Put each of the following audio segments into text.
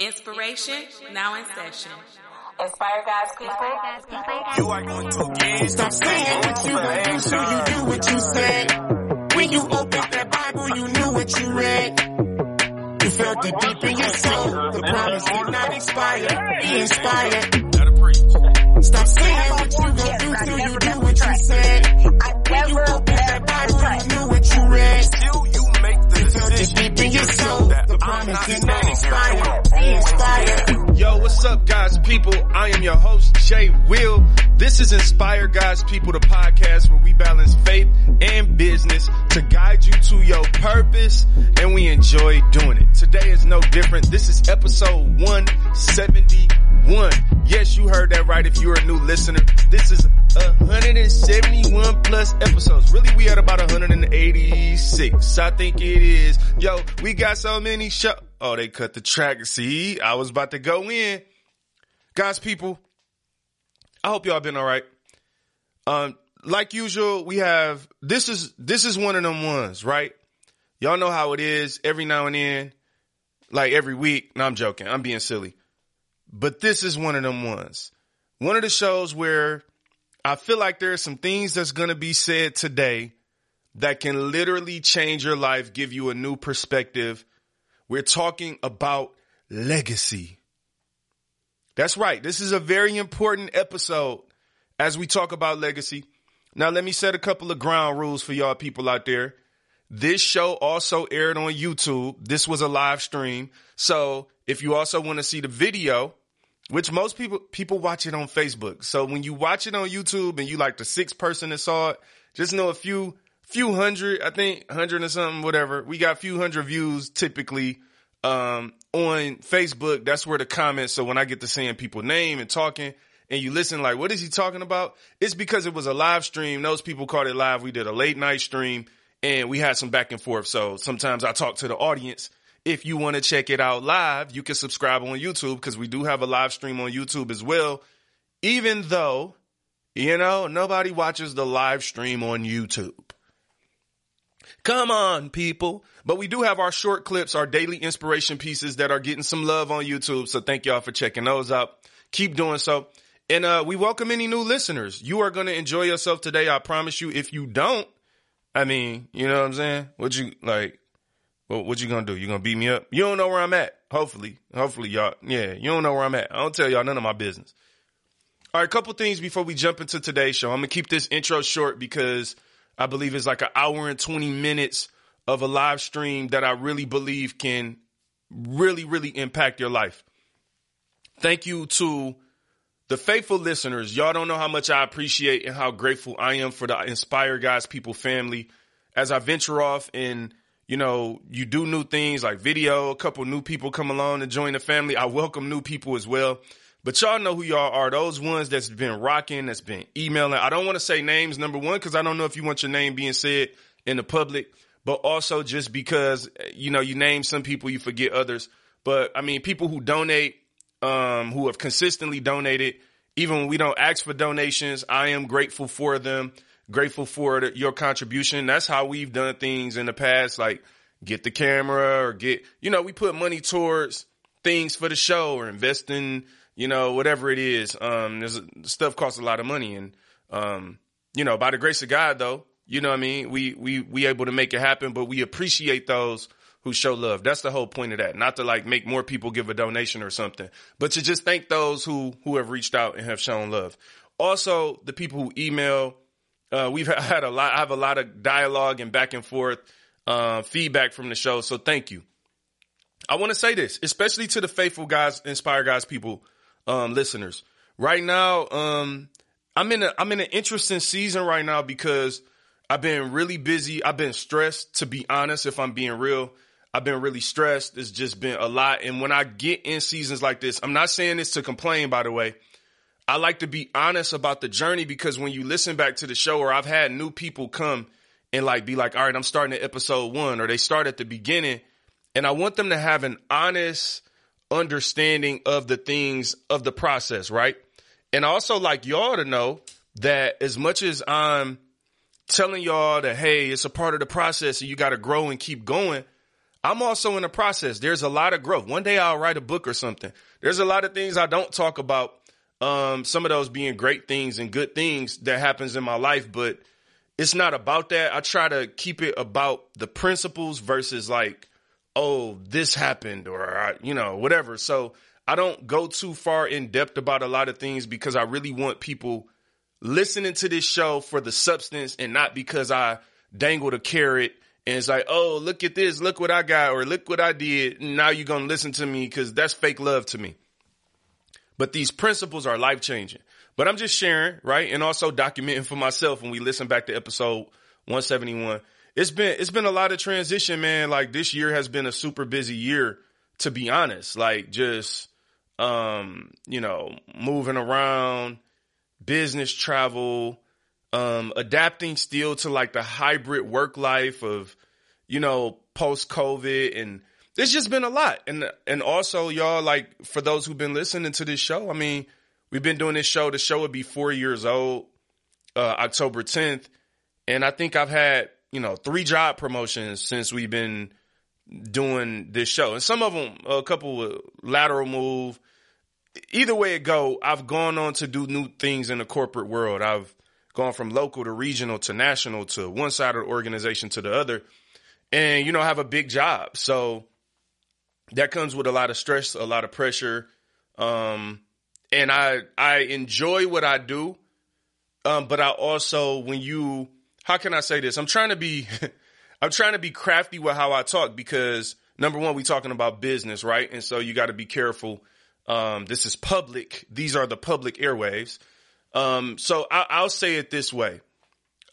Inspiration now in session. Inspire God's people. You are going to get Stop saying what you want to do so you do what you said. When you opened that Bible, you knew what you read. You felt it deep in your soul. The promise did not expire. Be inspired. Stop saying what you gonna do so you do what you said. When you opened that Bible, you knew what you read. Still, you make the You felt it decision. deep in your soul. The promise did not expire. Be inspired. Yo, what's up, guys, people? I am your host, Jay Will. This is Inspire God's, People, the podcast where we balance faith and business to guide you to your purpose, and we enjoy doing it. Today is no different. This is episode 171. Yes, you heard that right if you're a new listener. This is 171 plus episodes. Really, we at about 186. I think it is. Yo, we got so many show. Oh, they cut the track. See, I was about to go in. Guys, people, I hope y'all been all right. Um, like usual, we have, this is, this is one of them ones, right? Y'all know how it is every now and then, like every week. No, I'm joking. I'm being silly. But this is one of them ones. One of the shows where I feel like there are some things that's going to be said today that can literally change your life, give you a new perspective. We're talking about legacy. That's right. This is a very important episode as we talk about legacy. Now, let me set a couple of ground rules for y'all people out there. This show also aired on YouTube. This was a live stream. So if you also want to see the video, which most people people watch it on Facebook. So when you watch it on YouTube and you like the sixth person that saw it, just know a few few hundred, I think hundred or something, whatever. We got few hundred views typically um, on Facebook. That's where the comments. So when I get to seeing people name and talking, and you listen like, what is he talking about? It's because it was a live stream. Those people called it live. We did a late night stream and we had some back and forth. So sometimes I talk to the audience. If you want to check it out live, you can subscribe on YouTube because we do have a live stream on YouTube as well. Even though, you know, nobody watches the live stream on YouTube. Come on, people. But we do have our short clips, our daily inspiration pieces that are getting some love on YouTube. So thank y'all for checking those out. Keep doing so. And uh, we welcome any new listeners. You are going to enjoy yourself today. I promise you. If you don't, I mean, you know what I'm saying? Would you like? What, what you gonna do? You gonna beat me up? You don't know where I'm at. Hopefully, hopefully y'all. Yeah, you don't know where I'm at. I don't tell y'all none of my business. All right, a couple things before we jump into today's show. I'm gonna keep this intro short because I believe it's like an hour and 20 minutes of a live stream that I really believe can really, really impact your life. Thank you to the faithful listeners. Y'all don't know how much I appreciate and how grateful I am for the Inspire God's People family as I venture off and you know, you do new things like video, a couple new people come along and join the family. I welcome new people as well. But y'all know who y'all are. Those ones that's been rocking, that's been emailing. I don't want to say names, number one, because I don't know if you want your name being said in the public, but also just because, you know, you name some people, you forget others. But I mean, people who donate, um, who have consistently donated, even when we don't ask for donations, I am grateful for them, grateful for the, your contribution. That's how we've done things in the past, like get the camera or get, you know, we put money towards things for the show or invest in, you know, whatever it is. Um, there's stuff costs a lot of money and, um, you know, by the grace of God though, you know what I mean? We, we, we able to make it happen, but we appreciate those who show love. That's the whole point of that. Not to like make more people give a donation or something, but to just thank those who, who have reached out and have shown love. Also, the people who email, uh, we've had a lot, I have a lot of dialogue and back and forth, uh, feedback from the show. So thank you. I want to say this, especially to the faithful guys, inspire God's, people, um, listeners. Right now, um, I'm in a, I'm in an interesting season right now because I've been really busy. I've been stressed, to be honest, if I'm being real. I've been really stressed. It's just been a lot. And when I get in seasons like this, I'm not saying this to complain, by the way. I like to be honest about the journey because when you listen back to the show or I've had new people come and like be like, all right, I'm starting at episode one or they start at the beginning and I want them to have an honest understanding of the things of the process, right? And I also like y'all to know that as much as I'm telling y'all that, hey, it's a part of the process and you got to grow and keep going, I'm also in the process. There's a lot of growth. One day I'll write a book or something. There's a lot of things I don't talk about. Um, some of those being great things and good things that happens in my life, but it's not about that. I try to keep it about the principles versus like, oh, this happened or, you know, whatever. So I don't go too far in depth about a lot of things because I really want people listening to this show for the substance and not because I dangled a carrot and it's like, oh, look at this, look what I got, or look what I did. Now you're to listen to me because that's fake love to me. But these principles are life changing. But I'm just sharing, right? And also documenting for myself when we listen back to episode 171. It's been, it's been a lot of transition, man. Like this year has been a super busy year, to be honest. Like just, um, you know, moving around, business travel, um, adapting still to like the hybrid work life of, you know, post COVID and there's just been a lot. And, and also y'all, like for those who've been listening to this show, I mean, we've been doing this show. The show would be four years old, uh, October 10th. And I think I've had, you know, three job promotions since we've been doing this show. And some of them, a couple of lateral move. Either way it go, I've gone on to do new things in the corporate world. I've, gone from local to regional to national to one side of the organization to the other and you know I have a big job so that comes with a lot of stress a lot of pressure. Um, and i i enjoy what i do. Um, but i also when you how can i say this? I'm trying to be i'm trying to be crafty with how i talk because number one we talking about business right? And so you got to be careful. Um, this is public. These are the public airwaves. Um, so I, I'll say it this way.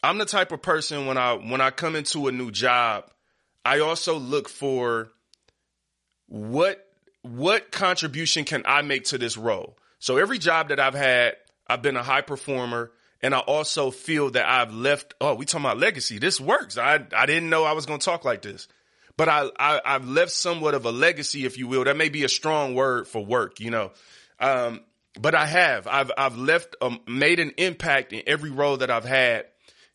I'm the type of person when I when I come into a new job, I also look for what what contribution can I make to this role. So every job that I've had, I've been a high performer and I also feel that I've left oh, we talking about legacy. This works. I I didn't know I was going to talk like this. But I, I I've left somewhat of a legacy if you will. That may be a strong word for work, you know. Um, but I have. I've I've left um, made an impact in every role that I've had,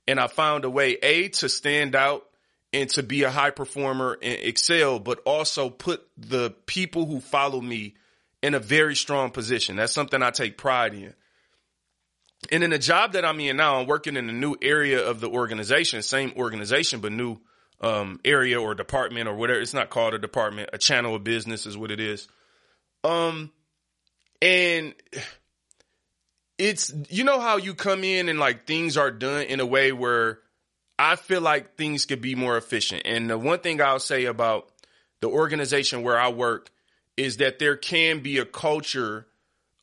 and I found a way a to stand out and to be a high performer and excel, but also put the people who follow me in a very strong position. That's something I take pride in. And in the job that I'm in now, I'm working in a new area of the organization, same organization, but new um, area or department or whatever. It's not called a department. A channel of business is what it is. Um, and it's, you know how you come in and like things are done in a way where I feel like things could be more efficient. And the one thing I'll say about the organization where I work is that there can be a culture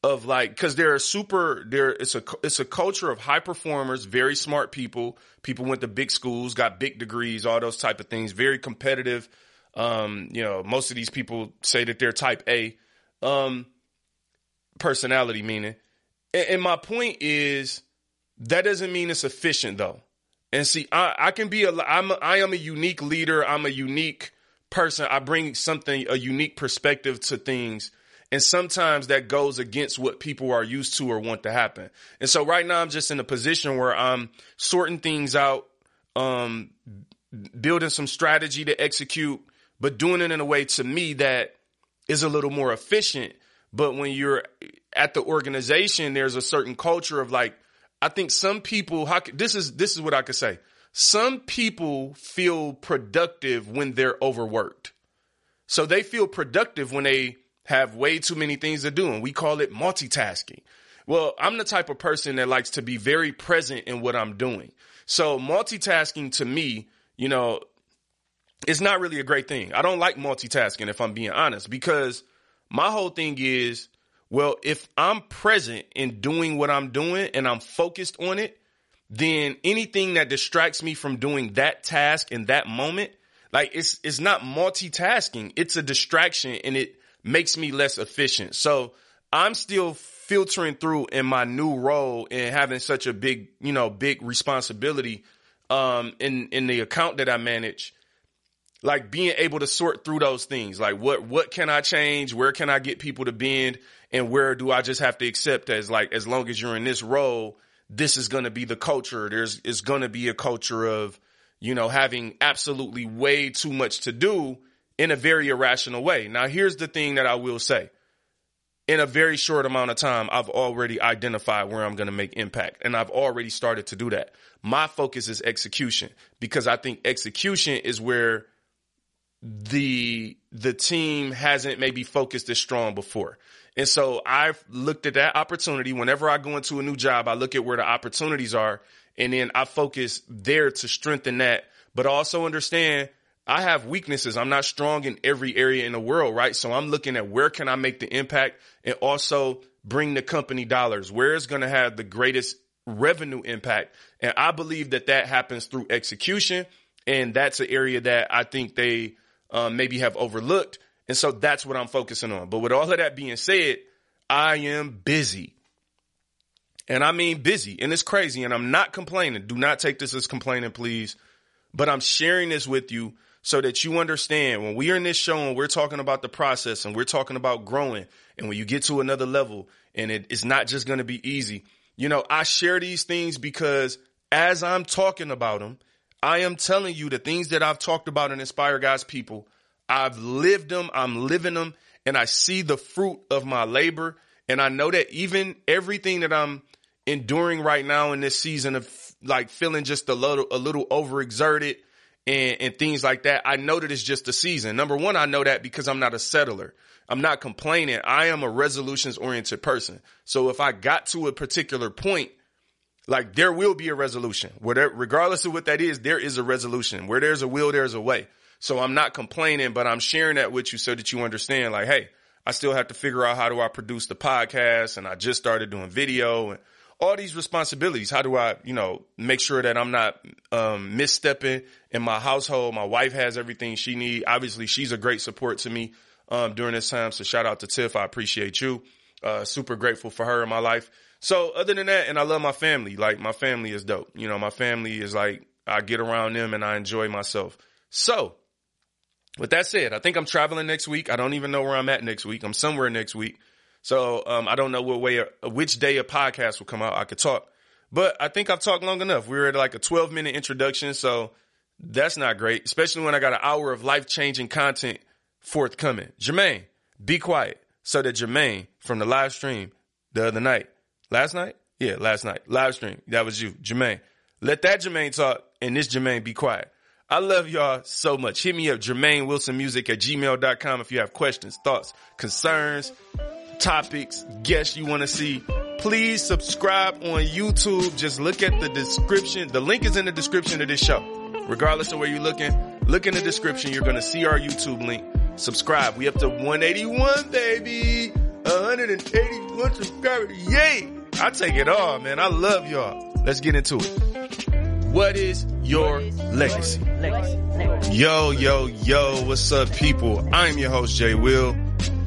of like because there are super there it's a it's a culture of high performers very smart people people went to big schools got big degrees all those type of things very competitive um you know most of these people say that they're type a um personality meaning. And, and my point is that doesn't mean it's efficient though. And see, I, I can be a, I'm a, I am a unique leader. I'm a unique person. I bring something, a unique perspective to things. And sometimes that goes against what people are used to or want to happen. And so right now I'm just in a position where I'm sorting things out, um, building some strategy to execute, but doing it in a way to me that is a little more efficient but when you're at the organization, there's a certain culture of like, I think some people, how, this is, this is what I could say. Some people feel productive when they're overworked. So they feel productive when they have way too many things to do. And we call it multitasking. Well, I'm the type of person that likes to be very present in what I'm doing. So multitasking to me, you know, is not really a great thing. I don't like multitasking if I'm being honest because my whole thing is, well, if I'm present in doing what I'm doing and I'm focused on it, then anything that distracts me from doing that task in that moment, like it's it's not multitasking, it's a distraction and it makes me less efficient. So I'm still filtering through in my new role and having such a big, you know, big responsibility um in in the account that I manage like being able to sort through those things. Like what, what can I change? Where can I get people to bend? And where do I just have to accept as like, as long as you're in this role, this is going to be the culture. There's, it's going to be a culture of, you know, having absolutely way too much to do in a very irrational way. Now, here's the thing that I will say. In a very short amount of time, I've already identified where I'm going to make impact and I've already started to do that. My focus is execution because I think execution is where the the team hasn't maybe focused as strong before. And so I've looked at that opportunity. Whenever I go into a new job, I look at where the opportunities are and then I focus there to strengthen that, but also understand I have weaknesses. I'm not strong in every area in the world, right? So I'm looking at where can I make the impact and also bring the company dollars? Where is going to have the greatest revenue impact? And I believe that that happens through execution. And that's an area that I think they um, maybe have overlooked. And so that's what I'm focusing on. But with all of that being said, I am busy. And I mean busy. And it's crazy. And I'm not complaining. Do not take this as complaining, please. But I'm sharing this with you so that you understand when we are in this show and we're talking about the process and we're talking about growing and when you get to another level and it, it's not just going to be easy. You know, I share these things because as I'm talking about them, I am telling you the things that I've talked about and inspire God's people. I've lived them. I'm living them and I see the fruit of my labor. And I know that even everything that I'm enduring right now in this season of like feeling just a little, a little overexerted and, and things like that. I know that it's just a season. Number one, I know that because I'm not a settler. I'm not complaining. I am a resolutions oriented person. So if I got to a particular point, like there will be a resolution. Whatever, regardless of what that is, there is a resolution. Where there's a will, there's a way. So I'm not complaining, but I'm sharing that with you so that you understand like, hey, I still have to figure out how do I produce the podcast and I just started doing video and all these responsibilities. How do I, you know, make sure that I'm not um, misstepping in my household? My wife has everything she needs. Obviously, she's a great support to me um, during this time. So shout out to Tiff. I appreciate you. Uh, super grateful for her in my life. So other than that, and I love my family. Like my family is dope. You know, my family is like I get around them and I enjoy myself. So with that said, I think I'm traveling next week. I don't even know where I'm at next week. I'm somewhere next week. So um, I don't know what way, which day a podcast will come out. I could talk, but I think I've talked long enough. We are at like a 12 minute introduction, so that's not great, especially when I got an hour of life changing content forthcoming. Jermaine, be quiet. So that Jermaine from the live stream the other night, last night, yeah, last night, live stream, that was you, Jermaine. Let that Jermaine talk and this Jermaine be quiet. I love y'all so much. Hit me up, Jermaine Wilson Music at gmail.com if you have questions, thoughts, concerns, topics, guests you want to see, please subscribe on YouTube. Just look at the description. The link is in the description of this show. Regardless of where you're looking, look in the description. You're going to see our YouTube link. Subscribe. We up to 181, baby. 181 subscribers. Yay. I take it all, man. I love y'all. Let's get into it. What is your legacy? Yo, yo, yo. What's up, people? I'm your host, Jay Will.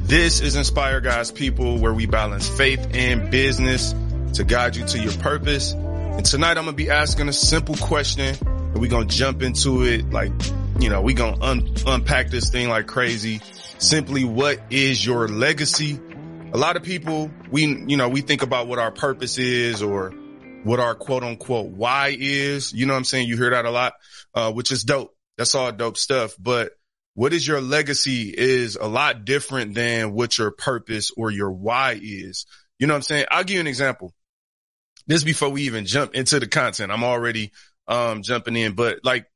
This is Inspire God's People where we balance faith and business to guide you to your purpose. And tonight I'm going to be asking a simple question and we're going to jump into it like, you know, we're going to un- unpack this thing like crazy. Simply, what is your legacy? A lot of people, we, you know, we think about what our purpose is or what our quote unquote why is. You know what I'm saying? You hear that a lot, uh, which is dope. That's all dope stuff. But what is your legacy is a lot different than what your purpose or your why is. You know what I'm saying? I'll give you an example. This before we even jump into the content. I'm already um jumping in, but like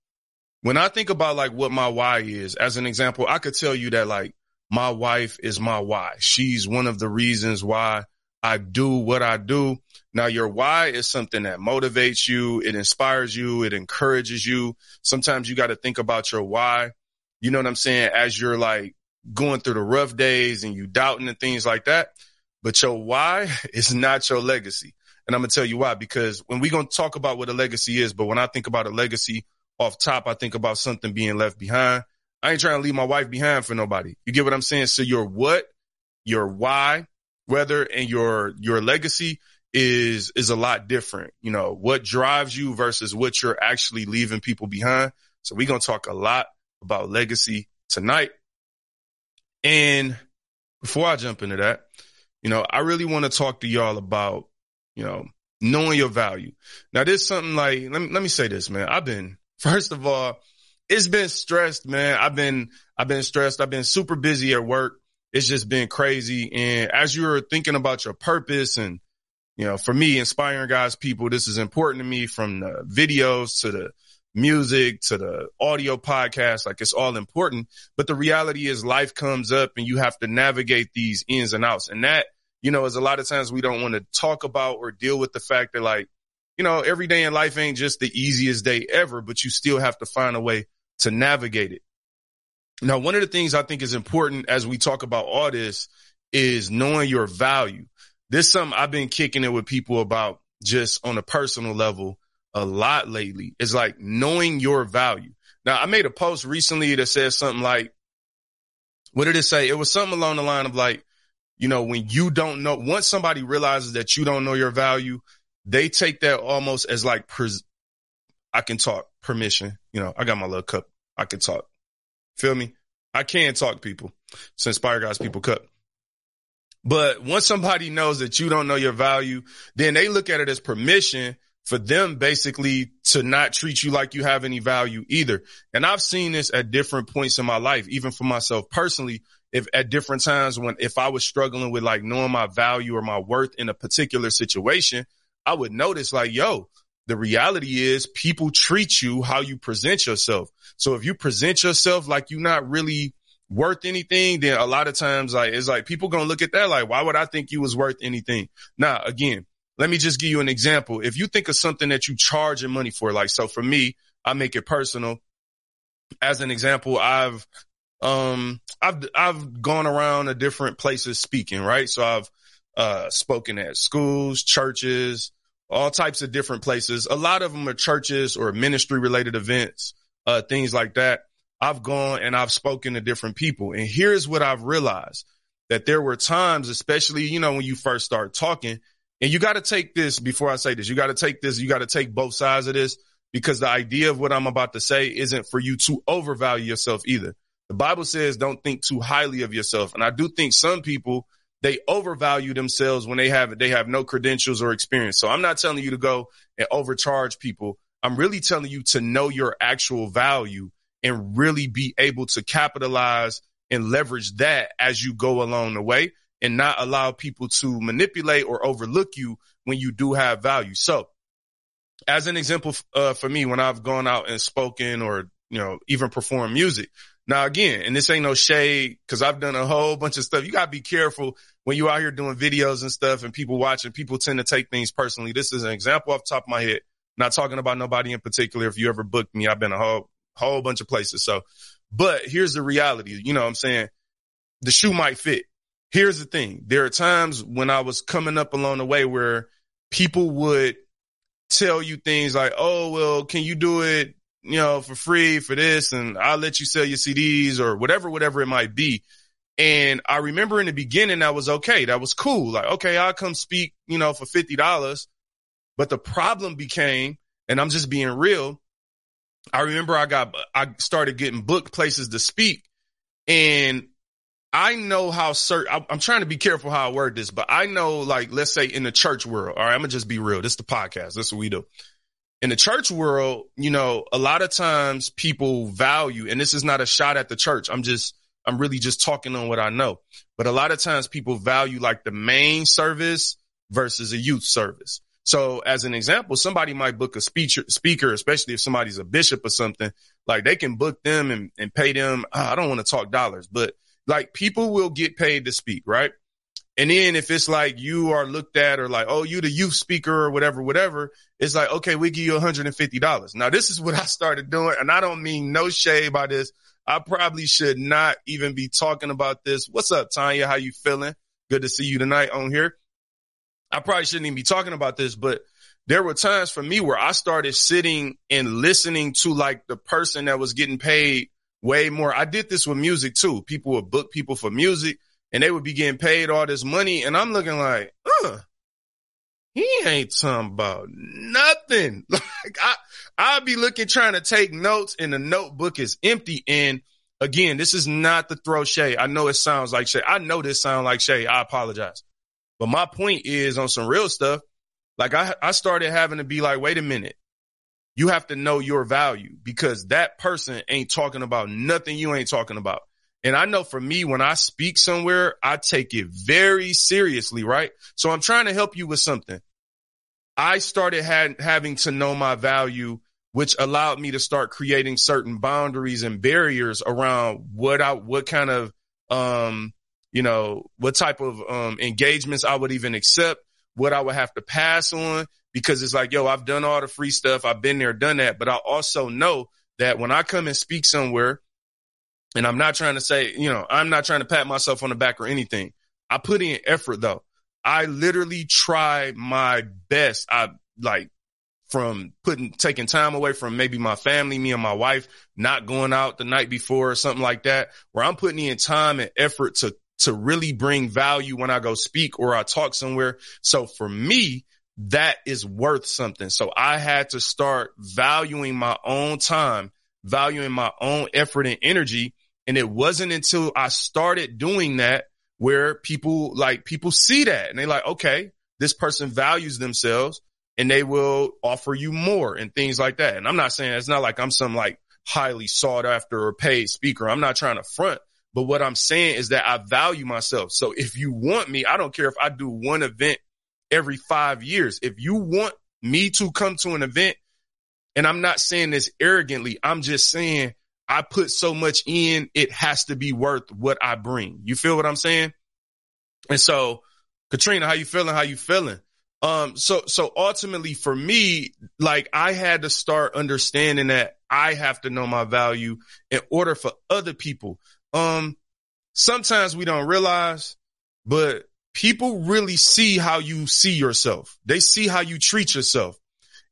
when I think about like what my why is, as an example, I could tell you that like my wife is my why. She's one of the reasons why I do what I do. Now your why is something that motivates you. It inspires you. It encourages you. Sometimes you got to think about your why you know what I'm saying? As you're like going through the rough days and you doubting and things like that. But your why is not your legacy. And I'm going to tell you why, because when we going to talk about what a legacy is, but when I think about a legacy off top, I think about something being left behind. I ain't trying to leave my wife behind for nobody. You get what I'm saying? So your what, your why, whether and your, your legacy is, is a lot different. You know, what drives you versus what you're actually leaving people behind. So we're going to talk a lot about legacy tonight. And before I jump into that, you know, I really want to talk to y'all about, you know, knowing your value. Now, there's something like, let me, let me say this, man. I've been, first of all, it's been stressed, man. I've been, I've been stressed. I've been super busy at work. It's just been crazy. And as you're thinking about your purpose and, you know, for me, inspiring guys, people, this is important to me from the videos to the music to the audio podcast. Like it's all important. But the reality is life comes up and you have to navigate these ins and outs. And that, you know, is a lot of times we don't want to talk about or deal with the fact that like, you know, every day in life ain't just the easiest day ever, but you still have to find a way to navigate it. Now, one of the things I think is important as we talk about all this is knowing your value. This is something I've been kicking it with people about just on a personal level a lot lately. Is like knowing your value. Now, I made a post recently that says something like, what did it say? It was something along the line of like, you know, when you don't know, once somebody realizes that you don't know your value, they take that almost as like, pres- I can talk permission. You know, I got my little cup. I can talk. Feel me? I can talk people. Since Inspire God's People Cup. But once somebody knows that you don't know your value, then they look at it as permission for them basically to not treat you like you have any value either. And I've seen this at different points in my life, even for myself personally, if at different times when, if I was struggling with like knowing my value or my worth in a particular situation, I would notice like, yo, the reality is people treat you how you present yourself. So if you present yourself like you're not really worth anything, then a lot of times like it's like people gonna look at that like, why would I think you was worth anything? Now, again, let me just give you an example. If you think of something that you charge your money for, like so for me, I make it personal. As an example, I've um I've I've gone around to different places speaking, right? So I've uh spoken at schools, churches, all types of different places. A lot of them are churches or ministry related events, uh, things like that. I've gone and I've spoken to different people. And here's what I've realized that there were times, especially, you know, when you first start talking and you got to take this before I say this, you got to take this, you got to take both sides of this because the idea of what I'm about to say isn't for you to overvalue yourself either. The Bible says don't think too highly of yourself. And I do think some people they overvalue themselves when they have they have no credentials or experience. So I'm not telling you to go and overcharge people. I'm really telling you to know your actual value and really be able to capitalize and leverage that as you go along the way and not allow people to manipulate or overlook you when you do have value. So as an example uh, for me, when I've gone out and spoken or, you know, even performed music, now again, and this ain't no shade because I've done a whole bunch of stuff. You gotta be careful when you out here doing videos and stuff and people watching, people tend to take things personally. This is an example off the top of my head. Not talking about nobody in particular. If you ever booked me, I've been a whole, whole bunch of places. So, but here's the reality. You know what I'm saying? The shoe might fit. Here's the thing. There are times when I was coming up along the way where people would tell you things like, Oh, well, can you do it you know, for free for this and I'll let you sell your CDs or whatever, whatever it might be. And I remember in the beginning that was okay. That was cool. Like, okay, I'll come speak, you know, for $50. But the problem became, and I'm just being real. I remember I got, I started getting booked places to speak and I know how certain, I'm trying to be careful how I word this, but I know like, let's say in the church world, all right, I'm gonna just be real. This is the podcast. This is what we do in the church world, you know, a lot of times people value, and this is not a shot at the church. I'm just, I'm really just talking on what I know. But a lot of times people value like the main service versus a youth service. So as an example, somebody might book a speaker, speaker, especially if somebody's a bishop or something, like they can book them and, and pay them. Oh, I don't want to talk dollars, but like people will get paid to speak, right? And then if it's like you are looked at or like, oh, you the youth speaker or whatever, whatever, it's like, okay, we give you $150. Now this is what I started doing. And I don't mean no shade by this. I probably should not even be talking about this. What's up, Tanya? How you feeling? Good to see you tonight on here. I probably shouldn't even be talking about this, but there were times for me where I started sitting and listening to like the person that was getting paid way more. I did this with music too. People would book people for music and they would be getting paid all this money. And I'm looking like, uh, he ain't talking about nothing. Like I, I'd be looking, trying to take notes and the notebook is empty. And again, this is not the throw shade. I know it sounds like shade. I know this sounds like shade. I apologize. But my point is on some real stuff. Like I, I started having to be like, wait a minute. You have to know your value because that person ain't talking about nothing you ain't talking about. And I know for me, when I speak somewhere, I take it very seriously, right? So I'm trying to help you with something. I started had, having to know my value, which allowed me to start creating certain boundaries and barriers around what I, what kind of, um, you know, what type of, um, engagements I would even accept, what I would have to pass on, because it's like, yo, I've done all the free stuff. I've been there, done that. But I also know that when I come and speak somewhere, and I'm not trying to say, you know, I'm not trying to pat myself on the back or anything. I put in effort though. I literally try my best. I like from putting, taking time away from maybe my family, me and my wife, not going out the night before or something like that, where I'm putting in time and effort to, to really bring value when I go speak or I talk somewhere. So for me, that is worth something. So I had to start valuing my own time, valuing my own effort and energy. And it wasn't until I started doing that where people like people see that and they're like, okay, this person values themselves and they will offer you more and things like that. And I'm not saying it's not like I'm some like highly sought after or paid speaker. I'm not trying to front, but what I'm saying is that I value myself. So if you want me, I don't care if I do one event every five years. If you want me to come to an event, and I'm not saying this arrogantly, I'm just saying I put so much in, it has to be worth what I bring. You feel what I'm saying? And so, Katrina, how you feeling? How you feeling? Um, so, so ultimately for me, like I had to start understanding that I have to know my value in order for other people. Um, sometimes we don't realize, but people really see how you see yourself. They see how you treat yourself.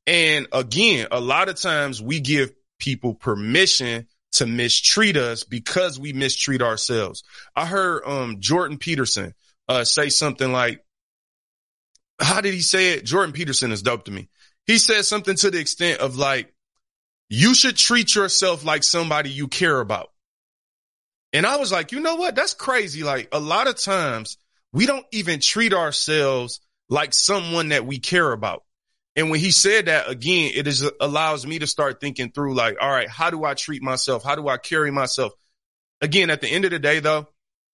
And again, a lot of times we give people permission to mistreat us because we mistreat ourselves. I heard um, Jordan Peterson uh, say something like, how did he say it? Jordan Peterson is dope to me. He said something to the extent of like, you should treat yourself like somebody you care about. And I was like, you know what? That's crazy. Like a lot of times we don't even treat ourselves like someone that we care about. And when he said that again, it is allows me to start thinking through like, all right, how do I treat myself? How do I carry myself? Again, at the end of the day, though,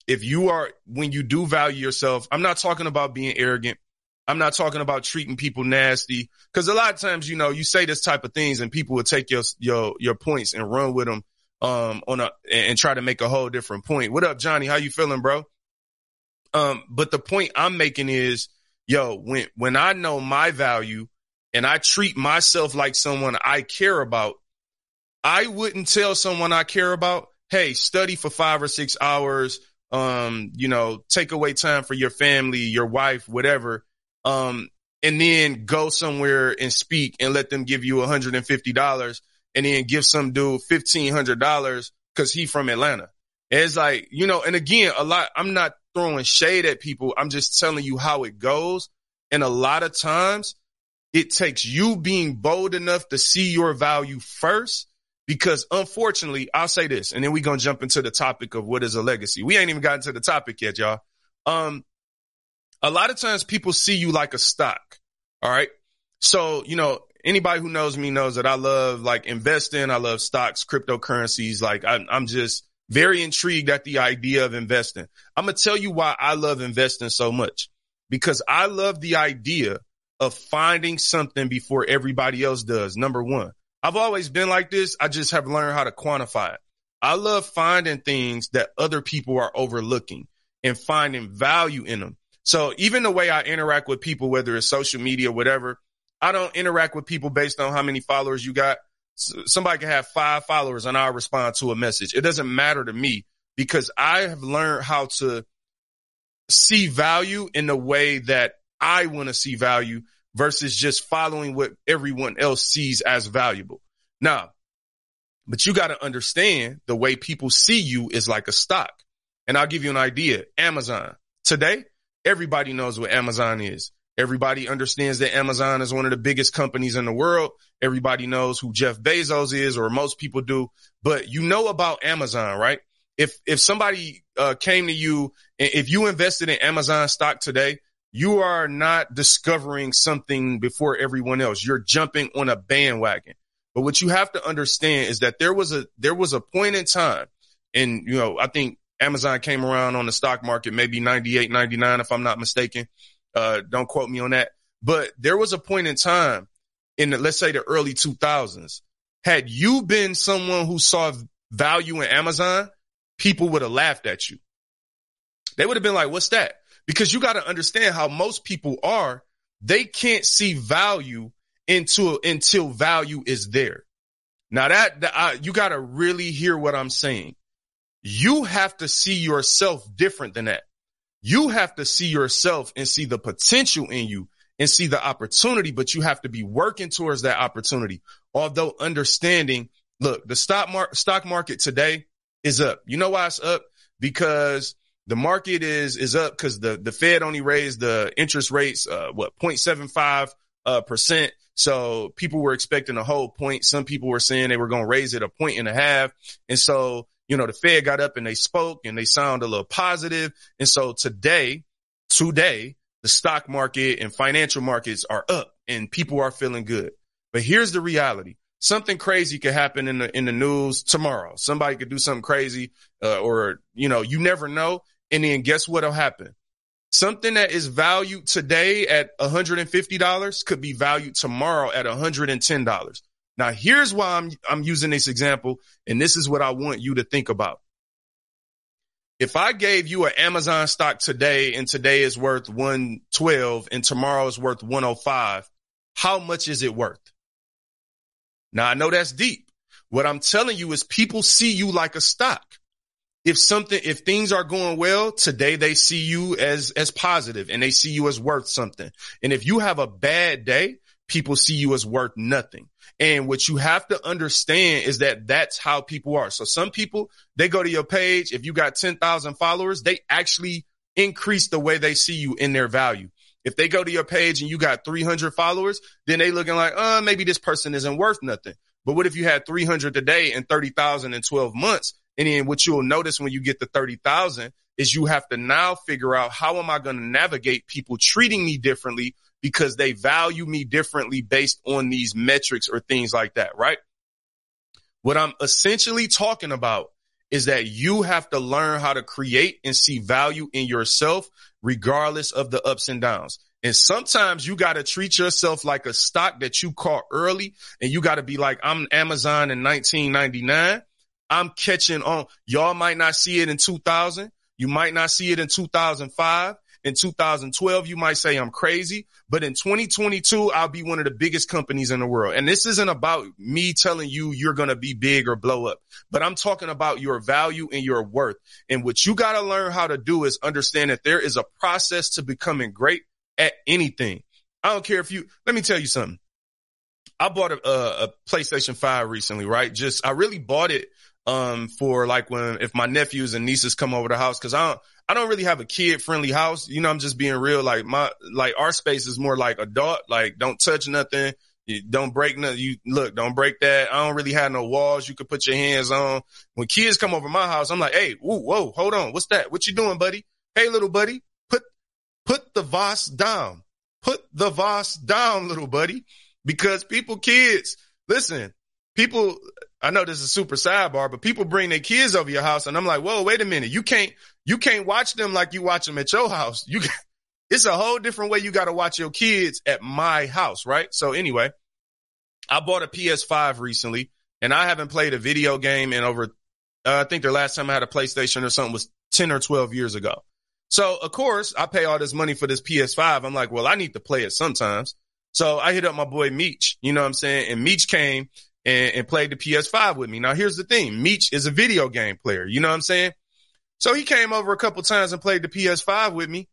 if you are, when you do value yourself, I'm not talking about being arrogant. I'm not talking about treating people nasty. Cause a lot of times, you know, you say this type of things and people will take your, your, your points and run with them, um, on a, and try to make a whole different point. What up, Johnny? How you feeling, bro? Um, but the point I'm making is, yo, when, when I know my value and I treat myself like someone I care about, I wouldn't tell someone I care about, Hey, study for five or six hours. Um, you know, take away time for your family, your wife, whatever. Um, and then go somewhere and speak and let them give you $150 and then give some dude $1,500 cause he from Atlanta. it's like, you know, and again, a lot, I'm not throwing shade at people. I'm just telling you how it goes. And a lot of times it takes you being bold enough to see your value first. Because unfortunately, I'll say this, and then we're going to jump into the topic of what is a legacy. We ain't even gotten to the topic yet, y'all. Um, a lot of times people see you like a stock. All right. So, you know, anybody who knows me knows that I love like investing. I love stocks, cryptocurrencies. Like I'm, I'm just, very intrigued at the idea of investing. I'm going to tell you why I love investing so much because I love the idea of finding something before everybody else does. Number one, I've always been like this. I just have learned how to quantify it. I love finding things that other people are overlooking and finding value in them. So even the way I interact with people, whether it's social media, whatever, I don't interact with people based on how many followers you got somebody can have five followers and I'll respond to a message. It doesn't matter to me because I have learned how to see value in the way that I want to see value versus just following what everyone else sees as valuable. Now, but you got to understand the way people see you is like a stock. And I'll give you an idea. Amazon today, everybody knows what Amazon is. Everybody understands that Amazon is one of the biggest companies in the world. Everybody knows who Jeff Bezos is, or most people do, but you know about Amazon, right? If, if somebody uh, came to you, if you invested in Amazon stock today, you are not discovering something before everyone else. You're jumping on a bandwagon. But what you have to understand is that there was a, there was a point in time and, you know, I think Amazon came around on the stock market, maybe 98, 99, if I'm not mistaken. Uh, don't quote me on that. But there was a point in time in the, let's say the early 2000s. Had you been someone who saw value in Amazon, people would have laughed at you. They would have been like, what's that? Because you got to understand how most people are. They can't see value into until value is there. Now that, that I, you got to really hear what I'm saying. You have to see yourself different than that. You have to see yourself and see the potential in you and see the opportunity, but you have to be working towards that opportunity. Although understanding, look, the stock stock market today is up. You know why it's up? Because the market is, is up because the, the Fed only raised the interest rates, uh, what, 0.75, uh, percent. So people were expecting a whole point. Some people were saying they were going to raise it a point and a half. And so you know, the Fed got up and they spoke and they sound a little positive. And so today, today, the stock market and financial markets are up and people are feeling good. But here's the reality. Something crazy could happen in the, in the news tomorrow. Somebody could do something crazy, uh, or, you know, you never know. And then guess what'll happen? Something that is valued today at $150 could be valued tomorrow at $110. Now, here's why I'm, I'm using this example. And this is what I want you to think about. If I gave you an Amazon stock today and today is worth 112 and tomorrow is worth 105, how much is it worth? Now I know that's deep. What I'm telling you is people see you like a stock. If something, if things are going well today, they see you as, as positive and they see you as worth something. And if you have a bad day, people see you as worth nothing. And what you have to understand is that that's how people are. So some people, they go to your page. If you got 10,000 followers, they actually increase the way they see you in their value. If they go to your page and you got 300 followers, then they looking like, uh, maybe this person isn't worth nothing. But what if you had 300 today and 30,000 in 12 months? And then what you'll notice when you get to 30,000 is you have to now figure out how am I going to navigate people treating me differently because they value me differently based on these metrics or things like that, right? What I'm essentially talking about is that you have to learn how to create and see value in yourself regardless of the ups and downs. And sometimes you got to treat yourself like a stock that you caught early and you got to be like, I'm Amazon in 1999. I'm catching on. Y'all might not see it in 2000. You might not see it in 2005. In 2012, you might say I'm crazy, but in 2022, I'll be one of the biggest companies in the world. And this isn't about me telling you you're going to be big or blow up, but I'm talking about your value and your worth. And what you got to learn how to do is understand that there is a process to becoming great at anything. I don't care if you, let me tell you something. I bought a, a, PlayStation 5 recently, right? Just, I really bought it, um, for like when, if my nephews and nieces come over the house, cause I don't, I don't really have a kid friendly house. You know, I'm just being real. Like my, like our space is more like adult, like don't touch nothing. You don't break nothing. You look, don't break that. I don't really have no walls you could put your hands on. When kids come over my house, I'm like, Hey, whoa, whoa, hold on. What's that? What you doing, buddy? Hey, little buddy, put, put the Voss down. Put the Voss down, little buddy, because people, kids, listen, people, I know this is super sidebar, but people bring their kids over your house and I'm like, whoa, wait a minute. You can't, you can't watch them like you watch them at your house. You, it's a whole different way you got to watch your kids at my house, right? So anyway, I bought a PS5 recently and I haven't played a video game in over, uh, I think the last time I had a PlayStation or something was 10 or 12 years ago. So of course I pay all this money for this PS5. I'm like, well, I need to play it sometimes. So I hit up my boy Meech, you know what I'm saying? And Meech came and, and played the PS5 with me. Now here's the thing. Meech is a video game player. You know what I'm saying? So he came over a couple times and played the PS5 with me.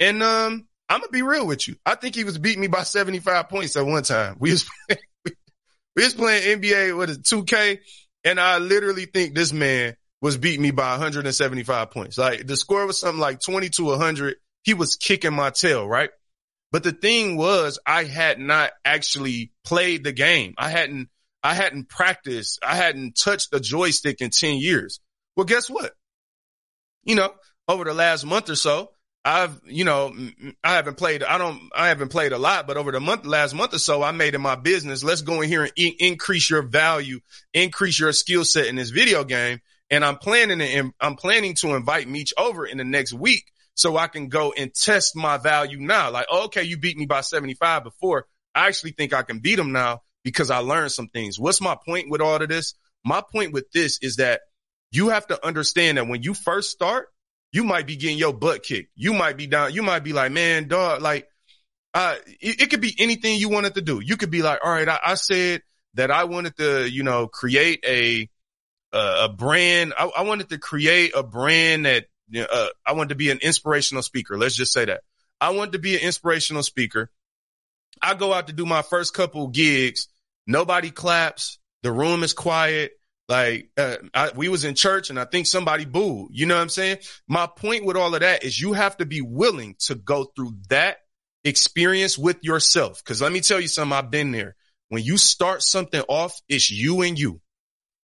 And, um, I'm gonna be real with you. I think he was beating me by 75 points at one time. We was, we was playing NBA with a 2K and I literally think this man was beating me by 175 points. Like the score was something like 20 to 100. He was kicking my tail, right? But the thing was, I had not actually played the game. I hadn't I hadn't practiced. I hadn't touched a joystick in 10 years. Well, guess what? You know, over the last month or so, I've, you know, I haven't played, I don't, I haven't played a lot, but over the month, last month or so, I made it my business. Let's go in here and increase your value, increase your skill set in this video game. And I'm planning to, I'm planning to invite Meech over in the next week so I can go and test my value now. Like, okay, you beat me by 75 before. I actually think I can beat him now because I learned some things. What's my point with all of this? My point with this is that you have to understand that when you first start, you might be getting your butt kicked. You might be down. You might be like, man, dog, like, uh, it, it could be anything you wanted to do. You could be like, all right, I, I said that I wanted to, you know, create a, uh, a brand. I, I, wanted to create a brand that, uh, I wanted to be an inspirational speaker. Let's just say that I wanted to be an inspirational speaker. I go out to do my first couple gigs. Nobody claps. The room is quiet. Like, uh, I, we was in church and I think somebody booed. You know what I'm saying? My point with all of that is you have to be willing to go through that experience with yourself. Cause let me tell you something. I've been there. When you start something off, it's you and you.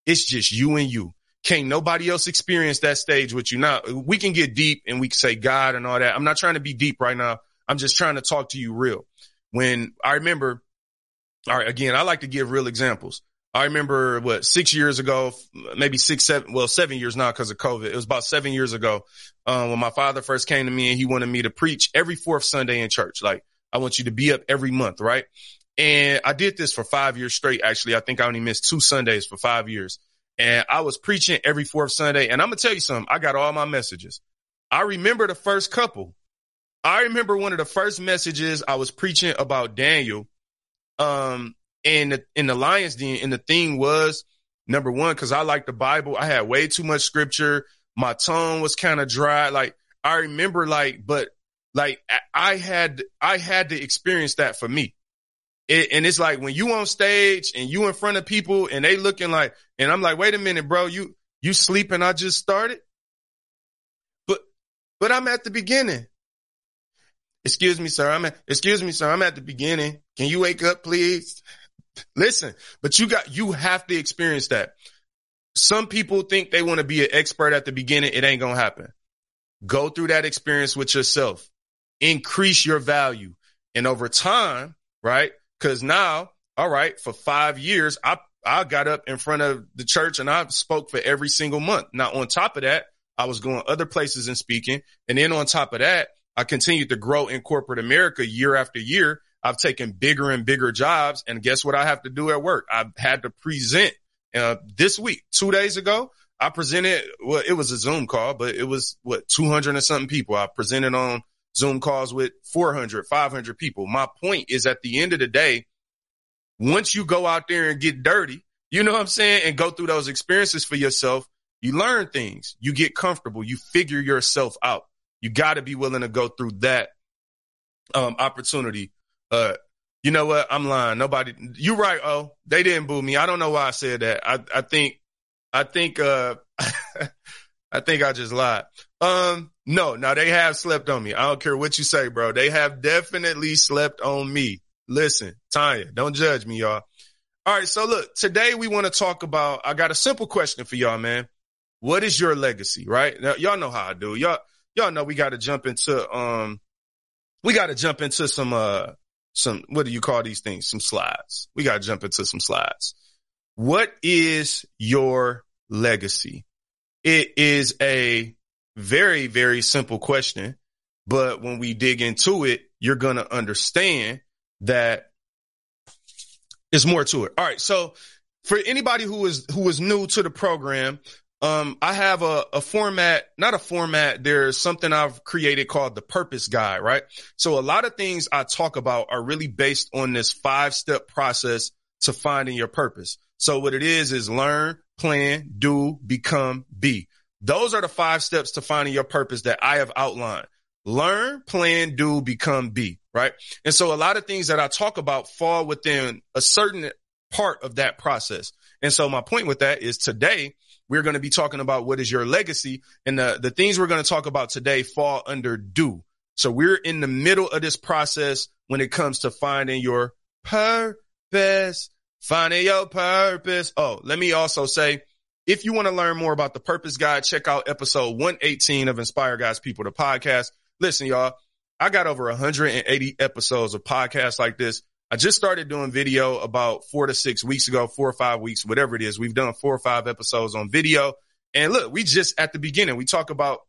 It's just you and you. Can't nobody else experience that stage with you. Now we can get deep and we can say God and all that. I'm not trying to be deep right now. I'm just trying to talk to you real. When I remember, all right, again, I like to give real examples. I remember what six years ago, maybe six, seven, well, seven years now because of COVID. It was about seven years ago um, when my father first came to me and he wanted me to preach every fourth Sunday in church. Like, I want you to be up every month, right? And I did this for five years straight. Actually, I think I only missed two Sundays for five years. And I was preaching every fourth Sunday. And I'm going to tell you something. I got all my messages. I remember the first couple. I remember one of the first messages I was preaching about Daniel. Um, and the, in the lion's den, and the thing was number one, cause I like the Bible. I had way too much scripture. My tongue was kind of dry. Like I remember like, but like I had, I had to experience that for me. It, and it's like when you on stage and you in front of people and they looking like, and I'm like, wait a minute, bro, you, you sleeping? I just started. But, but I'm at the beginning. Excuse me, sir. I'm at, excuse me, sir. I'm at the beginning. Can you wake up, please? Listen, but you got, you have to experience that. Some people think they want to be an expert at the beginning. It ain't going to happen. Go through that experience with yourself. Increase your value. And over time, right? Cause now, all right, for five years, I, I got up in front of the church and I spoke for every single month. Now on top of that, I was going other places and speaking. And then on top of that, I continued to grow in corporate America year after year. I've taken bigger and bigger jobs. And guess what I have to do at work? I've had to present uh, this week, two days ago. I presented, well, it was a Zoom call, but it was what 200 and something people. I presented on Zoom calls with 400, 500 people. My point is at the end of the day, once you go out there and get dirty, you know what I'm saying? And go through those experiences for yourself, you learn things, you get comfortable, you figure yourself out. You got to be willing to go through that um, opportunity uh, you know what? I'm lying. Nobody, you right. Oh, they didn't boo me. I don't know why I said that. I, I think, I think, uh, I think I just lied. Um, no, now they have slept on me. I don't care what you say, bro. They have definitely slept on me. Listen, Tanya, don't judge me, y'all. All right. So look, today we want to talk about, I got a simple question for y'all, man. What is your legacy? Right now, y'all know how I do. Y'all, y'all know we got to jump into, um, we got to jump into some, uh, some, what do you call these things? Some slides. We got to jump into some slides. What is your legacy? It is a very, very simple question. But when we dig into it, you're to understand that there's more to it. All right. So for anybody who is, who is new to the program, um, I have a, a format, not a format. There's something I've created called the purpose guide, right? So a lot of things I talk about are really based on this five step process to finding your purpose. So what it is, is learn, plan, do, become, be. Those are the five steps to finding your purpose that I have outlined. Learn, plan, do, become, be, right? And so a lot of things that I talk about fall within a certain part of that process. And so my point with that is today, we're going to be talking about what is your legacy and the, the things we're going to talk about today fall under do. So we're in the middle of this process when it comes to finding your purpose, finding your purpose. Oh, let me also say, if you want to learn more about the purpose guide, check out episode 118 of Inspire God's People, the podcast. Listen, y'all, I got over 180 episodes of podcasts like this. I just started doing video about four to six weeks ago, four or five weeks, whatever it is. We've done four or five episodes on video And look, we just at the beginning, we talk about,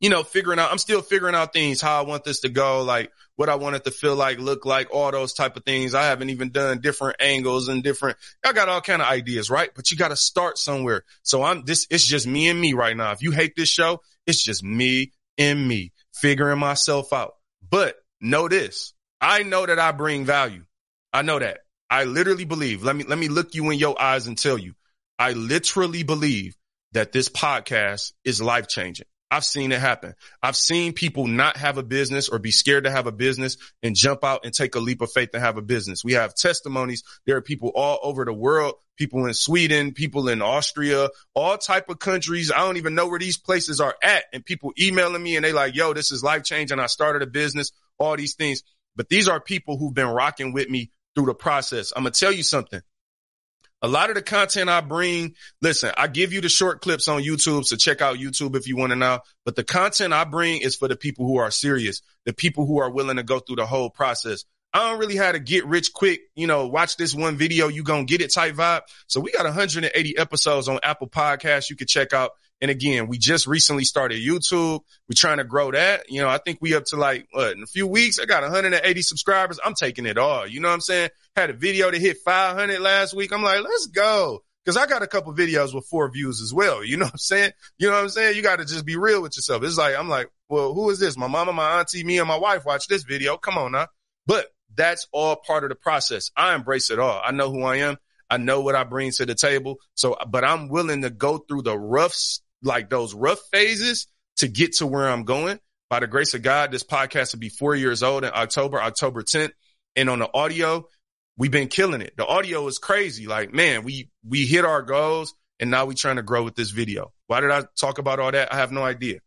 you know, figuring out, I'm still figuring out things, how I want this to go, like what I want it to feel like, look like, all those type of things. I haven't even done different angles and different, I got all kind of ideas, right? But you got to start somewhere. So I'm this, it's just me and me right now. If you hate this show, it's just me and me figuring myself out. But know this, I know that I bring value. I know that. I literally believe, let me, let me look you in your eyes and tell you, I literally believe that this podcast is life changing. I've seen it happen. I've seen people not have a business or be scared to have a business and jump out and take a leap of faith and have a business. We have testimonies. There are people all over the world, people in Sweden, people in Austria, all type of countries. I don't even know where these places are at. And people emailing me and they like, yo, this is life changing. I started a business, all these things. But these are people who've been rocking with me through the process. I'm going to tell you something. A lot of the content I bring, listen, I give you the short clips on YouTube. So check out YouTube if you want to know. But the content I bring is for the people who are serious, the people who are willing to go through the whole process. I don't really have to get rich quick, you know, watch this one video, you gonna get it type vibe. So we got 180 episodes on Apple Podcasts you can check out. And again, we just recently started YouTube. We're trying to grow that. You know, I think we up to like, what, in a few weeks, I got 180 subscribers. I'm taking it all. You know what I'm saying? Had a video to hit 500 last week. I'm like, let's go. Cause I got a couple videos with four views as well. You know what I'm saying? You know what I'm saying? You got to just be real with yourself. It's like, I'm like, well, who is this? My mama, my auntie, me and my wife watch this video. Come on now. But that's all part of the process. I embrace it all. I know who I am. I know what I bring to the table. So, but I'm willing to go through the rough like those rough phases to get to where I'm going. By the grace of God, this podcast will be four years old in October, October 10th. And on the audio, we've been killing it. The audio is crazy. Like, man, we, we hit our goals and now we're trying to grow with this video. Why did I talk about all that? I have no idea.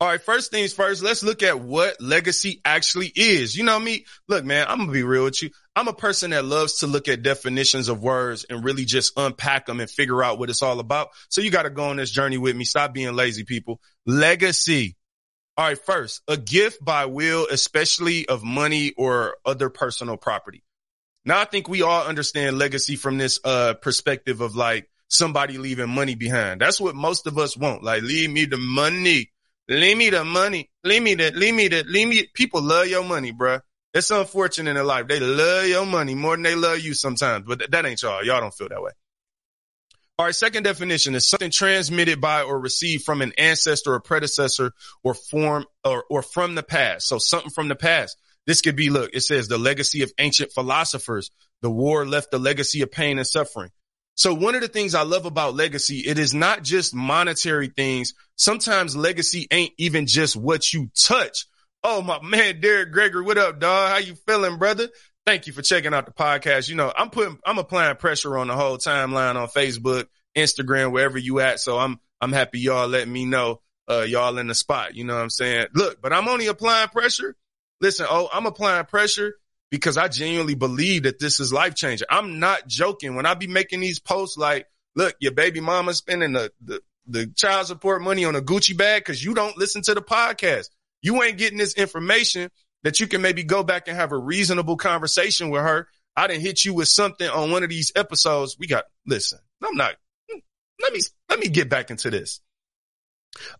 All right. First things first, let's look at what legacy actually is. You know me. Look, man, I'm to be real with you. I'm a person that loves to look at definitions of words and really just unpack them and figure out what it's all about. So you got to go on this journey with me. Stop being lazy, people. Legacy. All right. First, a gift by will, especially of money or other personal property. Now I think we all understand legacy from this, uh, perspective of like somebody leaving money behind. That's what most of us want. Like, leave me the money. Leave me the money. Leave me the, leave me the, leave me. People love your money, bruh. It's unfortunate in life. They love your money more than they love you sometimes, but that ain't y'all. Y'all don't feel that way. All right. Second definition is something transmitted by or received from an ancestor or predecessor or form or, or from the past. So something from the past. This could be, look, it says the legacy of ancient philosophers. The war left the legacy of pain and suffering. So one of the things I love about legacy, it is not just monetary things. Sometimes legacy ain't even just what you touch. Oh, my man, Derek Gregory, what up, dog? How you feeling, brother? Thank you for checking out the podcast. You know, I'm putting, I'm applying pressure on the whole timeline on Facebook, Instagram, wherever you at. So I'm, I'm happy y'all letting me know, uh, y'all in the spot. You know what I'm saying? Look, but I'm only applying pressure. Listen, oh, I'm applying pressure because I genuinely believe that this is life changing. I'm not joking. When I be making these posts like, look, your baby mama spending the, the, the child support money on a Gucci bag because you don't listen to the podcast. You ain't getting this information that you can maybe go back and have a reasonable conversation with her. I didn't hit you with something on one of these episodes. We got, listen, I'm not, hmm, let me, let me get back into this.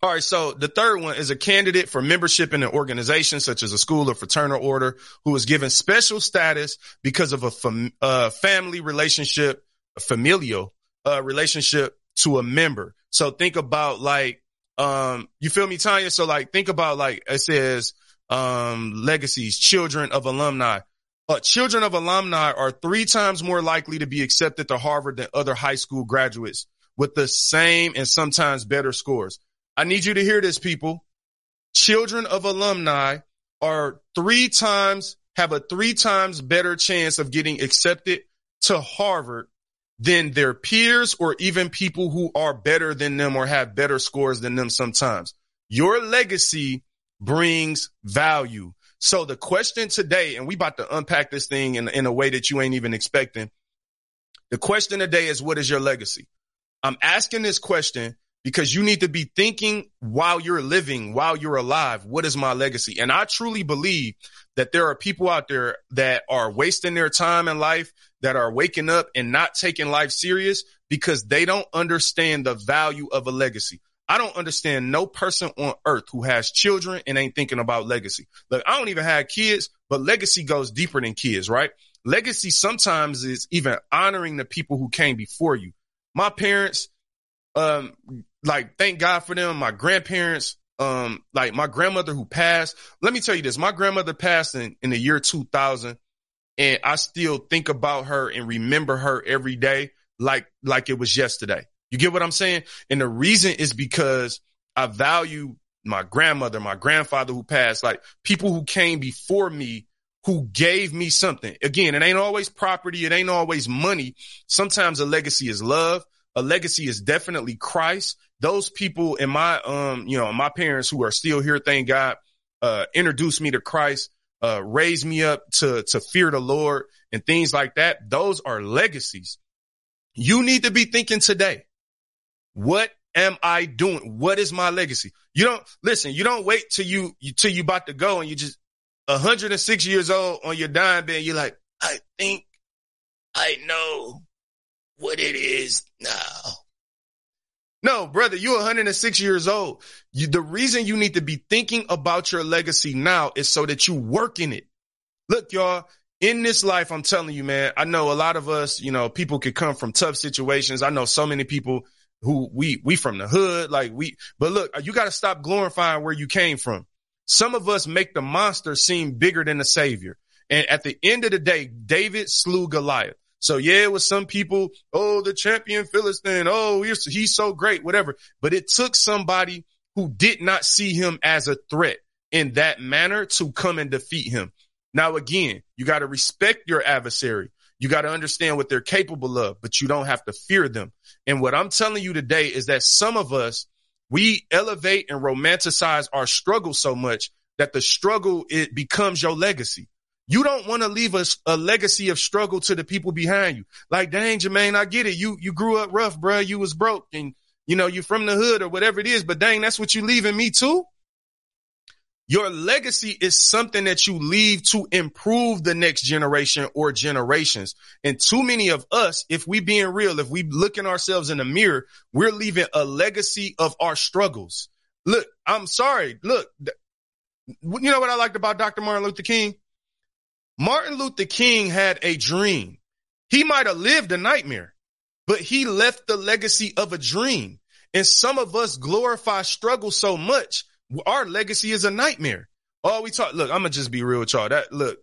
All right. So the third one is a candidate for membership in an organization such as a school or fraternal order who is given special status because of a fam- uh, family relationship, a familial uh, relationship to a member. So think about like, um, you feel me, Tanya? So like, think about like, it says, um, legacies, children of alumni. Uh, children of alumni are three times more likely to be accepted to Harvard than other high school graduates with the same and sometimes better scores. I need you to hear this, people. Children of alumni are three times, have a three times better chance of getting accepted to Harvard than their peers or even people who are better than them or have better scores than them sometimes. Your legacy brings value. So the question today, and we about to unpack this thing in, in a way that you ain't even expecting. The question today is, what is your legacy? I'm asking this question because you need to be thinking while you're living, while you're alive, what is my legacy? And I truly believe that there are people out there that are wasting their time in life. that are waking up and not taking life serious because they don't understand the value of a legacy. I don't understand no person on earth who has children and ain't thinking about legacy. Look, I don't even have kids, but legacy goes deeper than kids, right? Legacy sometimes is even honoring the people who came before you. My parents, um, like thank God for them. My grandparents, um, like my grandmother who passed. Let me tell you this: my grandmother passed in, in the year 2000, and I still think about her and remember her every day, like like it was yesterday. You get what I'm saying? And the reason is because I value my grandmother, my grandfather who passed, like people who came before me who gave me something. Again, it ain't always property. It ain't always money. Sometimes a legacy is love. A legacy is definitely Christ. Those people in my, um, you know, my parents who are still here, thank God, uh, introduced me to Christ, uh, raised me up to, to fear the Lord and things like that. Those are legacies. You need to be thinking today. What am I doing? What is my legacy? You don't listen. You don't wait till you, till you about to go and you just 106 years old on your dying bed. You're like, I think I know what it is now. No, brother, you're 106 years old. You, the reason you need to be thinking about your legacy now is so that you work in it. Look, y'all, in this life, I'm telling you, man, I know a lot of us, you know, people could come from tough situations. I know so many people who we, we from the hood, like we, but look, you got to stop glorifying where you came from. Some of us make the monster seem bigger than the savior. And at the end of the day, David slew Goliath. So yeah, with some people, oh, the champion Philistine. Oh, he's, he's so great, whatever. But it took somebody who did not see him as a threat in that manner to come and defeat him. Now, again, you got to respect your adversary. You got to understand what they're capable of, but you don't have to fear them. And what I'm telling you today is that some of us, we elevate and romanticize our struggle so much that the struggle, it becomes your legacy. You don't want to leave a, a, legacy of struggle to the people behind you. Like, dang, Jermaine, I get it. You, you grew up rough, bro. You was broke and, you know, you're from the hood or whatever it is, but dang, that's what you leaving me too. Your legacy is something that you leave to improve the next generation or generations. And too many of us, if we being real, if we looking ourselves in the mirror, we're leaving a legacy of our struggles. Look, I'm sorry. Look, you know what I liked about Dr. Martin Luther King? Martin Luther King had a dream. He might have lived a nightmare, but he left the legacy of a dream. And some of us glorify struggle so much. Our legacy is a nightmare. Oh, we talk. Look, I'm gonna just be real with y'all. That look,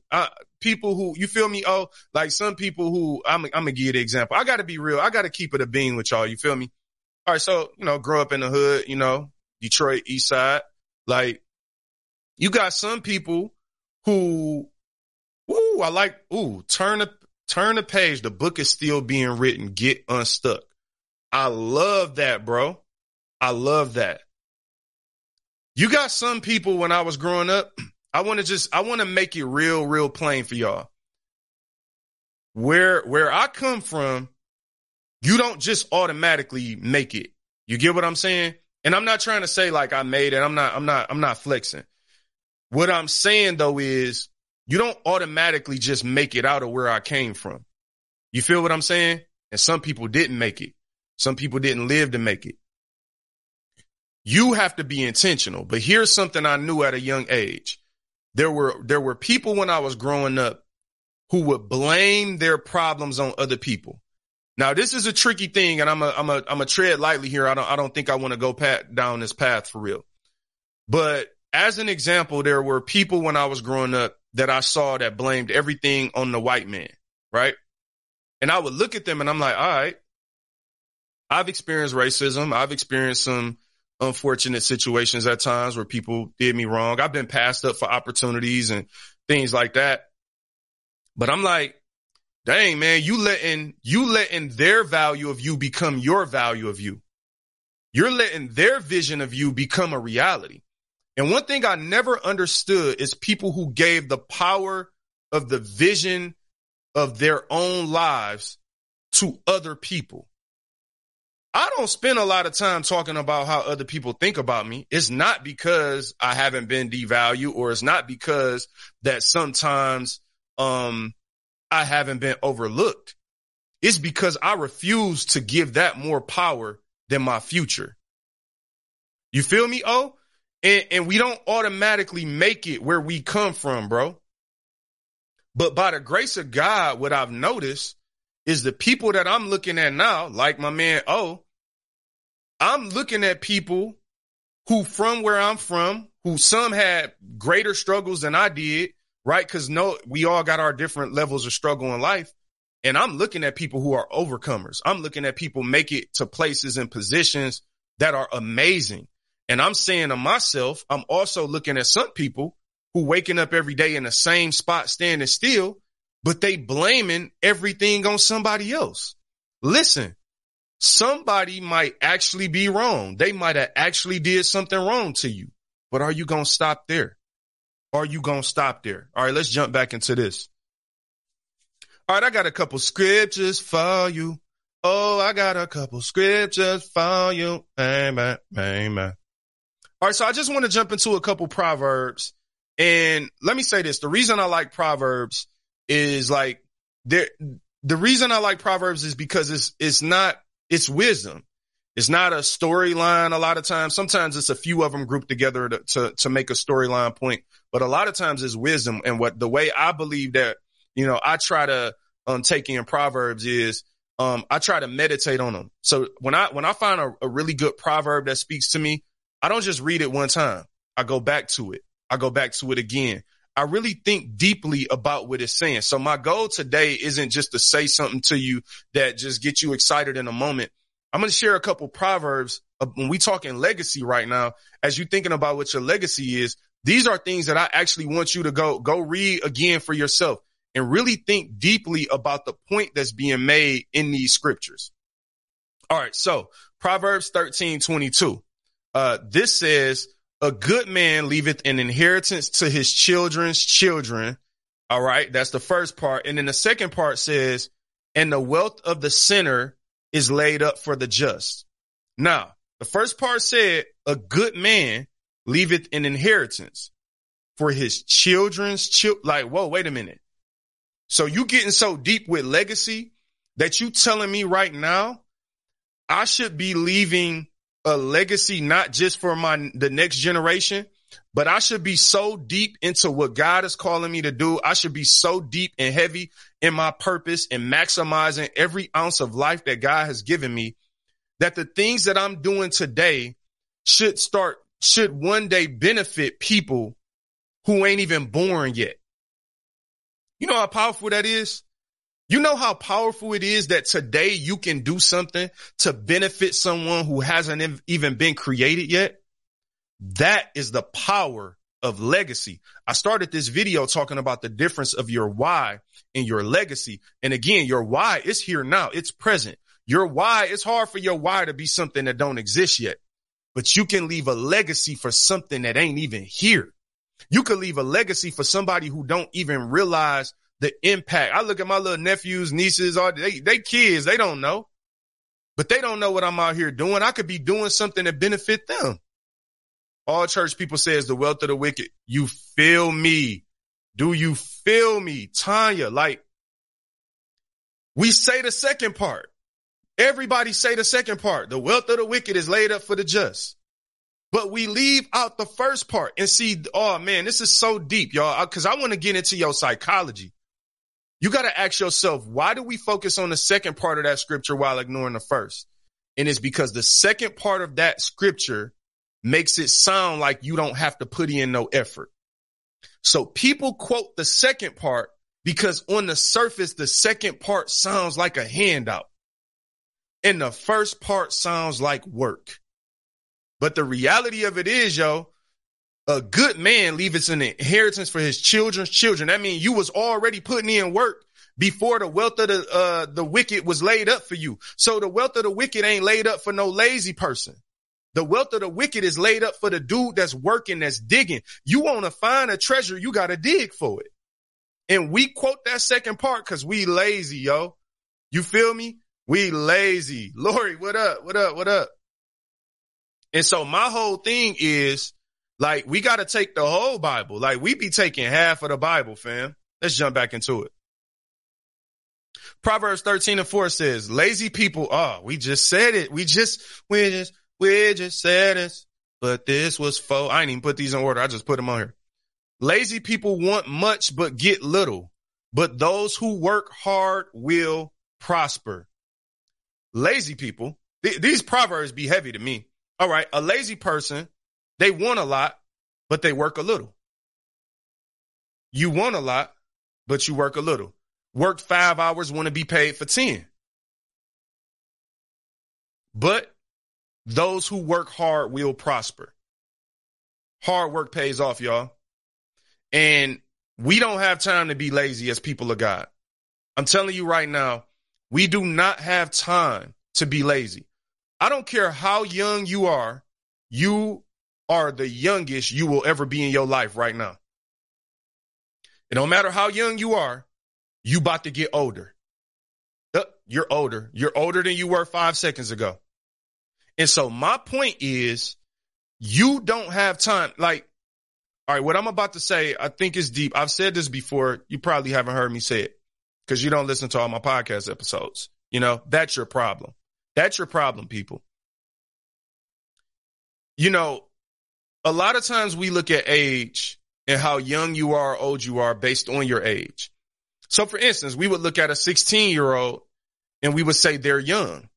people who you feel me? Oh, like some people who I'm, I'm gonna give you the example. I got to be real. I got to keep it a bean with y'all. You feel me? All right. So you know, grow up in the hood. You know, Detroit East Side. Like, you got some people who Ooh, I like, ooh, turn the, turn the page. The book is still being written. Get unstuck. I love that, bro. I love that. You got some people when I was growing up. I want to just, I want to make it real, real plain for y'all. Where, where I come from, you don't just automatically make it. You get what I'm saying? And I'm not trying to say like I made it. I'm not, I'm not, I'm not flexing. What I'm saying though is you don't automatically just make it out of where I came from. You feel what I'm saying? And some people didn't make it. Some people didn't live to make it. You have to be intentional. But here's something I knew at a young age. There were, there were people when I was growing up who would blame their problems on other people. Now, this is a tricky thing and I'm a, I'm a, I'm a tread lightly here. I don't, I don't think I want to go pat down this path for real. But as an example, there were people when I was growing up that I saw that blamed everything on the white man, right? And I would look at them and I'm like, all right, I've experienced racism. I've experienced some unfortunate situations at times where people did me wrong. I've been passed up for opportunities and things like that. But I'm like, dang, man, you letting, you letting their value of you become your value of you. You're letting their vision of you become a reality. And one thing I never understood is people who gave the power of the vision of their own lives to other people. I don't spend a lot of time talking about how other people think about me. It's not because I haven't been devalued or it's not because that sometimes, um, I haven't been overlooked. It's because I refuse to give that more power than my future. You feel me? Oh, and, and we don't automatically make it where we come from, bro. But by the grace of God, what I've noticed is the people that I'm looking at now, like my man Oh, I'm looking at people who from where I'm from, who some had greater struggles than I did, right? Cause no, we all got our different levels of struggle in life. And I'm looking at people who are overcomers. I'm looking at people make it to places and positions that are amazing. And I'm saying to myself, I'm also looking at some people who waking up every day in the same spot, standing still, but they blaming everything on somebody else. Listen, somebody might actually be wrong. They might have actually did something wrong to you, but are you going to stop there? Are you going to stop there? All right, let's jump back into this. All right, I got a couple scriptures for you. Oh, I got a couple scriptures for you. Amen. Amen. All right, so I just want to jump into a couple proverbs. And let me say this. The reason I like proverbs is like the reason I like proverbs is because it's it's not it's wisdom. It's not a storyline a lot of times. Sometimes it's a few of them grouped together to to, to make a storyline point, but a lot of times it's wisdom and what the way I believe that you know, I try to um, take in proverbs is um, I try to meditate on them. So when I when I find a, a really good proverb that speaks to me, I don't just read it one time. I go back to it. I go back to it again. I really think deeply about what it's saying. So my goal today isn't just to say something to you that just gets you excited in a moment. I'm going to share a couple proverbs when we talking legacy right now. As you're thinking about what your legacy is, these are things that I actually want you to go, go read again for yourself and really think deeply about the point that's being made in these scriptures. All right. So Proverbs 13, 22. Uh, this says, a good man leaveth an inheritance to his children's children. All right. That's the first part. And then the second part says, and the wealth of the sinner is laid up for the just. Now, the first part said, a good man leaveth an inheritance for his children's children. Like, whoa, wait a minute. So you getting so deep with legacy that you telling me right now, I should be leaving a legacy, not just for my, the next generation, but I should be so deep into what God is calling me to do. I should be so deep and heavy in my purpose and maximizing every ounce of life that God has given me that the things that I'm doing today should start, should one day benefit people who ain't even born yet. You know how powerful that is? You know how powerful it is that today you can do something to benefit someone who hasn't even been created yet? That is the power of legacy. I started this video talking about the difference of your why and your legacy. And again, your why is here now. It's present. Your why, it's hard for your why to be something that don't exist yet, but you can leave a legacy for something that ain't even here. You could leave a legacy for somebody who don't even realize the impact. I look at my little nephews, nieces, all they, they kids, they don't know, but they don't know what I'm out here doing. I could be doing something that benefit them. All church people say is the wealth of the wicked. You feel me? Do you feel me? Tanya, like we say the second part. Everybody say the second part. The wealth of the wicked is laid up for the just. But we leave out the first part and see, oh man, this is so deep, y'all. Cause I want to get into your psychology. You got to ask yourself, why do we focus on the second part of that scripture while ignoring the first? And it's because the second part of that scripture makes it sound like you don't have to put in no effort. So people quote the second part because on the surface, the second part sounds like a handout and the first part sounds like work. But the reality of it is, yo, a good man leaves an inheritance for his children's children. That means you was already putting in work before the wealth of the uh, the wicked was laid up for you. So the wealth of the wicked ain't laid up for no lazy person. The wealth of the wicked is laid up for the dude that's working, that's digging. You want to find a treasure, you got to dig for it. And we quote that second part because we lazy, yo. You feel me? We lazy. Lori, what up? What up? What up? And so my whole thing is like, we got to take the whole Bible. Like we be taking half of the Bible, fam. Let's jump back into it. Proverbs 13 and 4 says, lazy people, oh, we just said it. We just, we just, we just said it. But this was faux. I didn't even put these in order. I just put them on here. Lazy people want much, but get little. But those who work hard will prosper. Lazy people, th- these proverbs be heavy to me. All right. A lazy person, they want a lot, but they work a little. You want a lot, but you work a little. Work five hours, want to be paid for 10. But those who work hard will prosper. Hard work pays off, y'all. And we don't have time to be lazy as people of God. I'm telling you right now, we do not have time to be lazy. I don't care how young you are, you are the youngest you will ever be in your life right now. It don't matter how young you are, you about to get older. Uh, you're older. You're older than you were five seconds ago. And so my point is you don't have time. Like, all right, what I'm about to say, I think is deep. I've said this before. You probably haven't heard me say it because you don't listen to all my podcast episodes. You know, that's your problem. That's your problem, people. You know, a lot of times we look at age and how young you are or old you are based on your age. So for instance, we would look at a 16 year old and we would say they're young.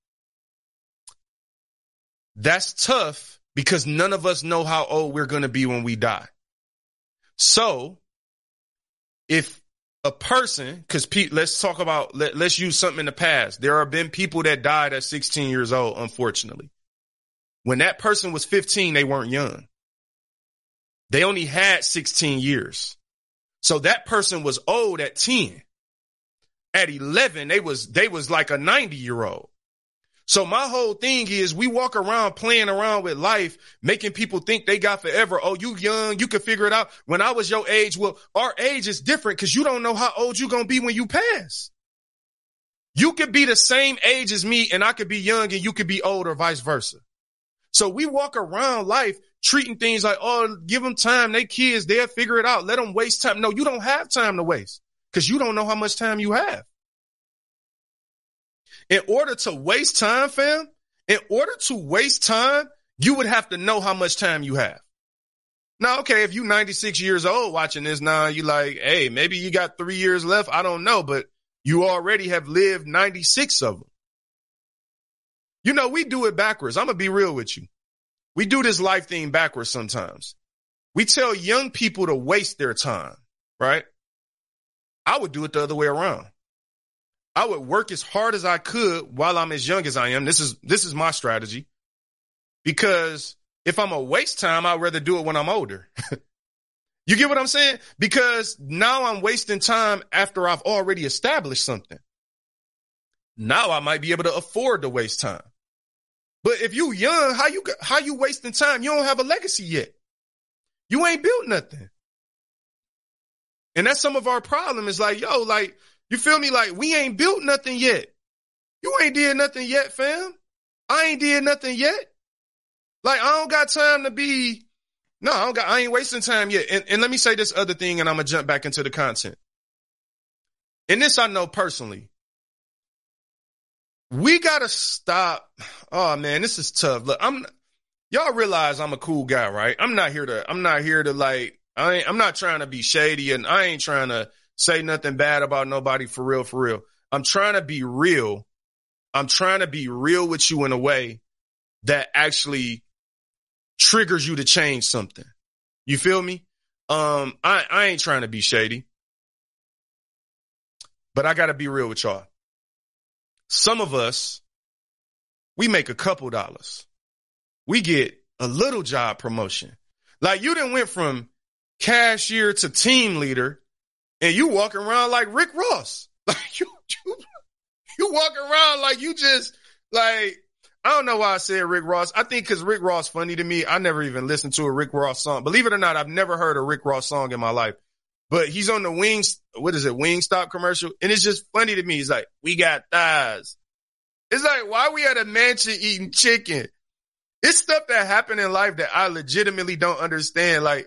That's tough because none of us know how old we're going to be when we die. So if a person, cause Pete, let's talk about, let, let's use something in the past. There have been people that died at 16 years old, unfortunately. When that person was 15, they weren't young. They only had 16 years. So that person was old at 10. At 11, they was, they was like a 90 year old. So my whole thing is we walk around playing around with life, making people think they got forever. Oh, you young, you can figure it out. When I was your age, well, our age is different because you don't know how old you're going to be when you pass. You could be the same age as me and I could be young and you could be old or vice versa. So we walk around life treating things like, oh, give them time. They kids, they'll figure it out. Let them waste time. No, you don't have time to waste because you don't know how much time you have. In order to waste time, fam, in order to waste time, you would have to know how much time you have. Now, okay, if you 96 years old watching this now, you like, hey, maybe you got three years left. I don't know, but you already have lived 96 of them. You know, we do it backwards. I'm going to be real with you. We do this life thing backwards sometimes. We tell young people to waste their time, right? I would do it the other way around. I would work as hard as I could while I'm as young as I am. This is, this is my strategy because if I'm a waste time, I'd rather do it when I'm older. you get what I'm saying? Because now I'm wasting time after I've already established something. Now I might be able to afford to waste time. But if you young, how you how you wasting time? You don't have a legacy yet. You ain't built nothing. And that's some of our problem is like, yo, like, you feel me? Like, we ain't built nothing yet. You ain't did nothing yet, fam. I ain't did nothing yet. Like, I don't got time to be, no, I don't got, I ain't wasting time yet. And, and let me say this other thing and I'm to jump back into the content. And this I know personally. We gotta stop. Oh man, this is tough. Look, I'm, y'all realize I'm a cool guy, right? I'm not here to, I'm not here to like, I ain't, I'm not trying to be shady and I ain't trying to say nothing bad about nobody for real, for real. I'm trying to be real. I'm trying to be real with you in a way that actually triggers you to change something. You feel me? Um, I, I ain't trying to be shady, but I gotta be real with y'all. Some of us, we make a couple dollars. We get a little job promotion. Like you didn't went from cashier to team leader and you walking around like Rick Ross. Like you, you, you walk around like you just like, I don't know why I said Rick Ross. I think cause Rick Ross funny to me. I never even listened to a Rick Ross song. Believe it or not, I've never heard a Rick Ross song in my life but he's on the wings. What is it? Wingstop commercial. And it's just funny to me. He's like, we got thighs. It's like, why we at a mansion eating chicken? It's stuff that happened in life that I legitimately don't understand. Like,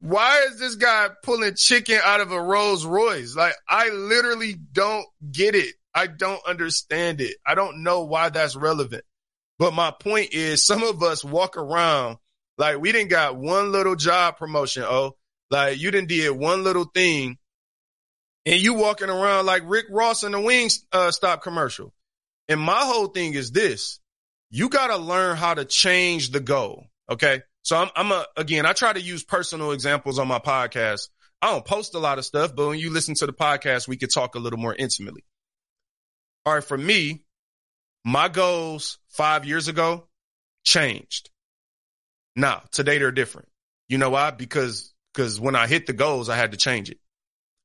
why is this guy pulling chicken out of a Rolls Royce? Like, I literally don't get it. I don't understand it. I don't know why that's relevant. But my point is some of us walk around like we didn't got one little job promotion. Oh, like you didn't did one little thing and you walking around like Rick Ross in the Wings uh, stop commercial. And my whole thing is this: you got to learn how to change the goal. Okay, so I'm, I'm a again. I try to use personal examples on my podcast. I don't post a lot of stuff, but when you listen to the podcast, we could talk a little more intimately. All right, for me, my goals five years ago changed. Now today they're different. You know why? Because because when I hit the goals, I had to change it.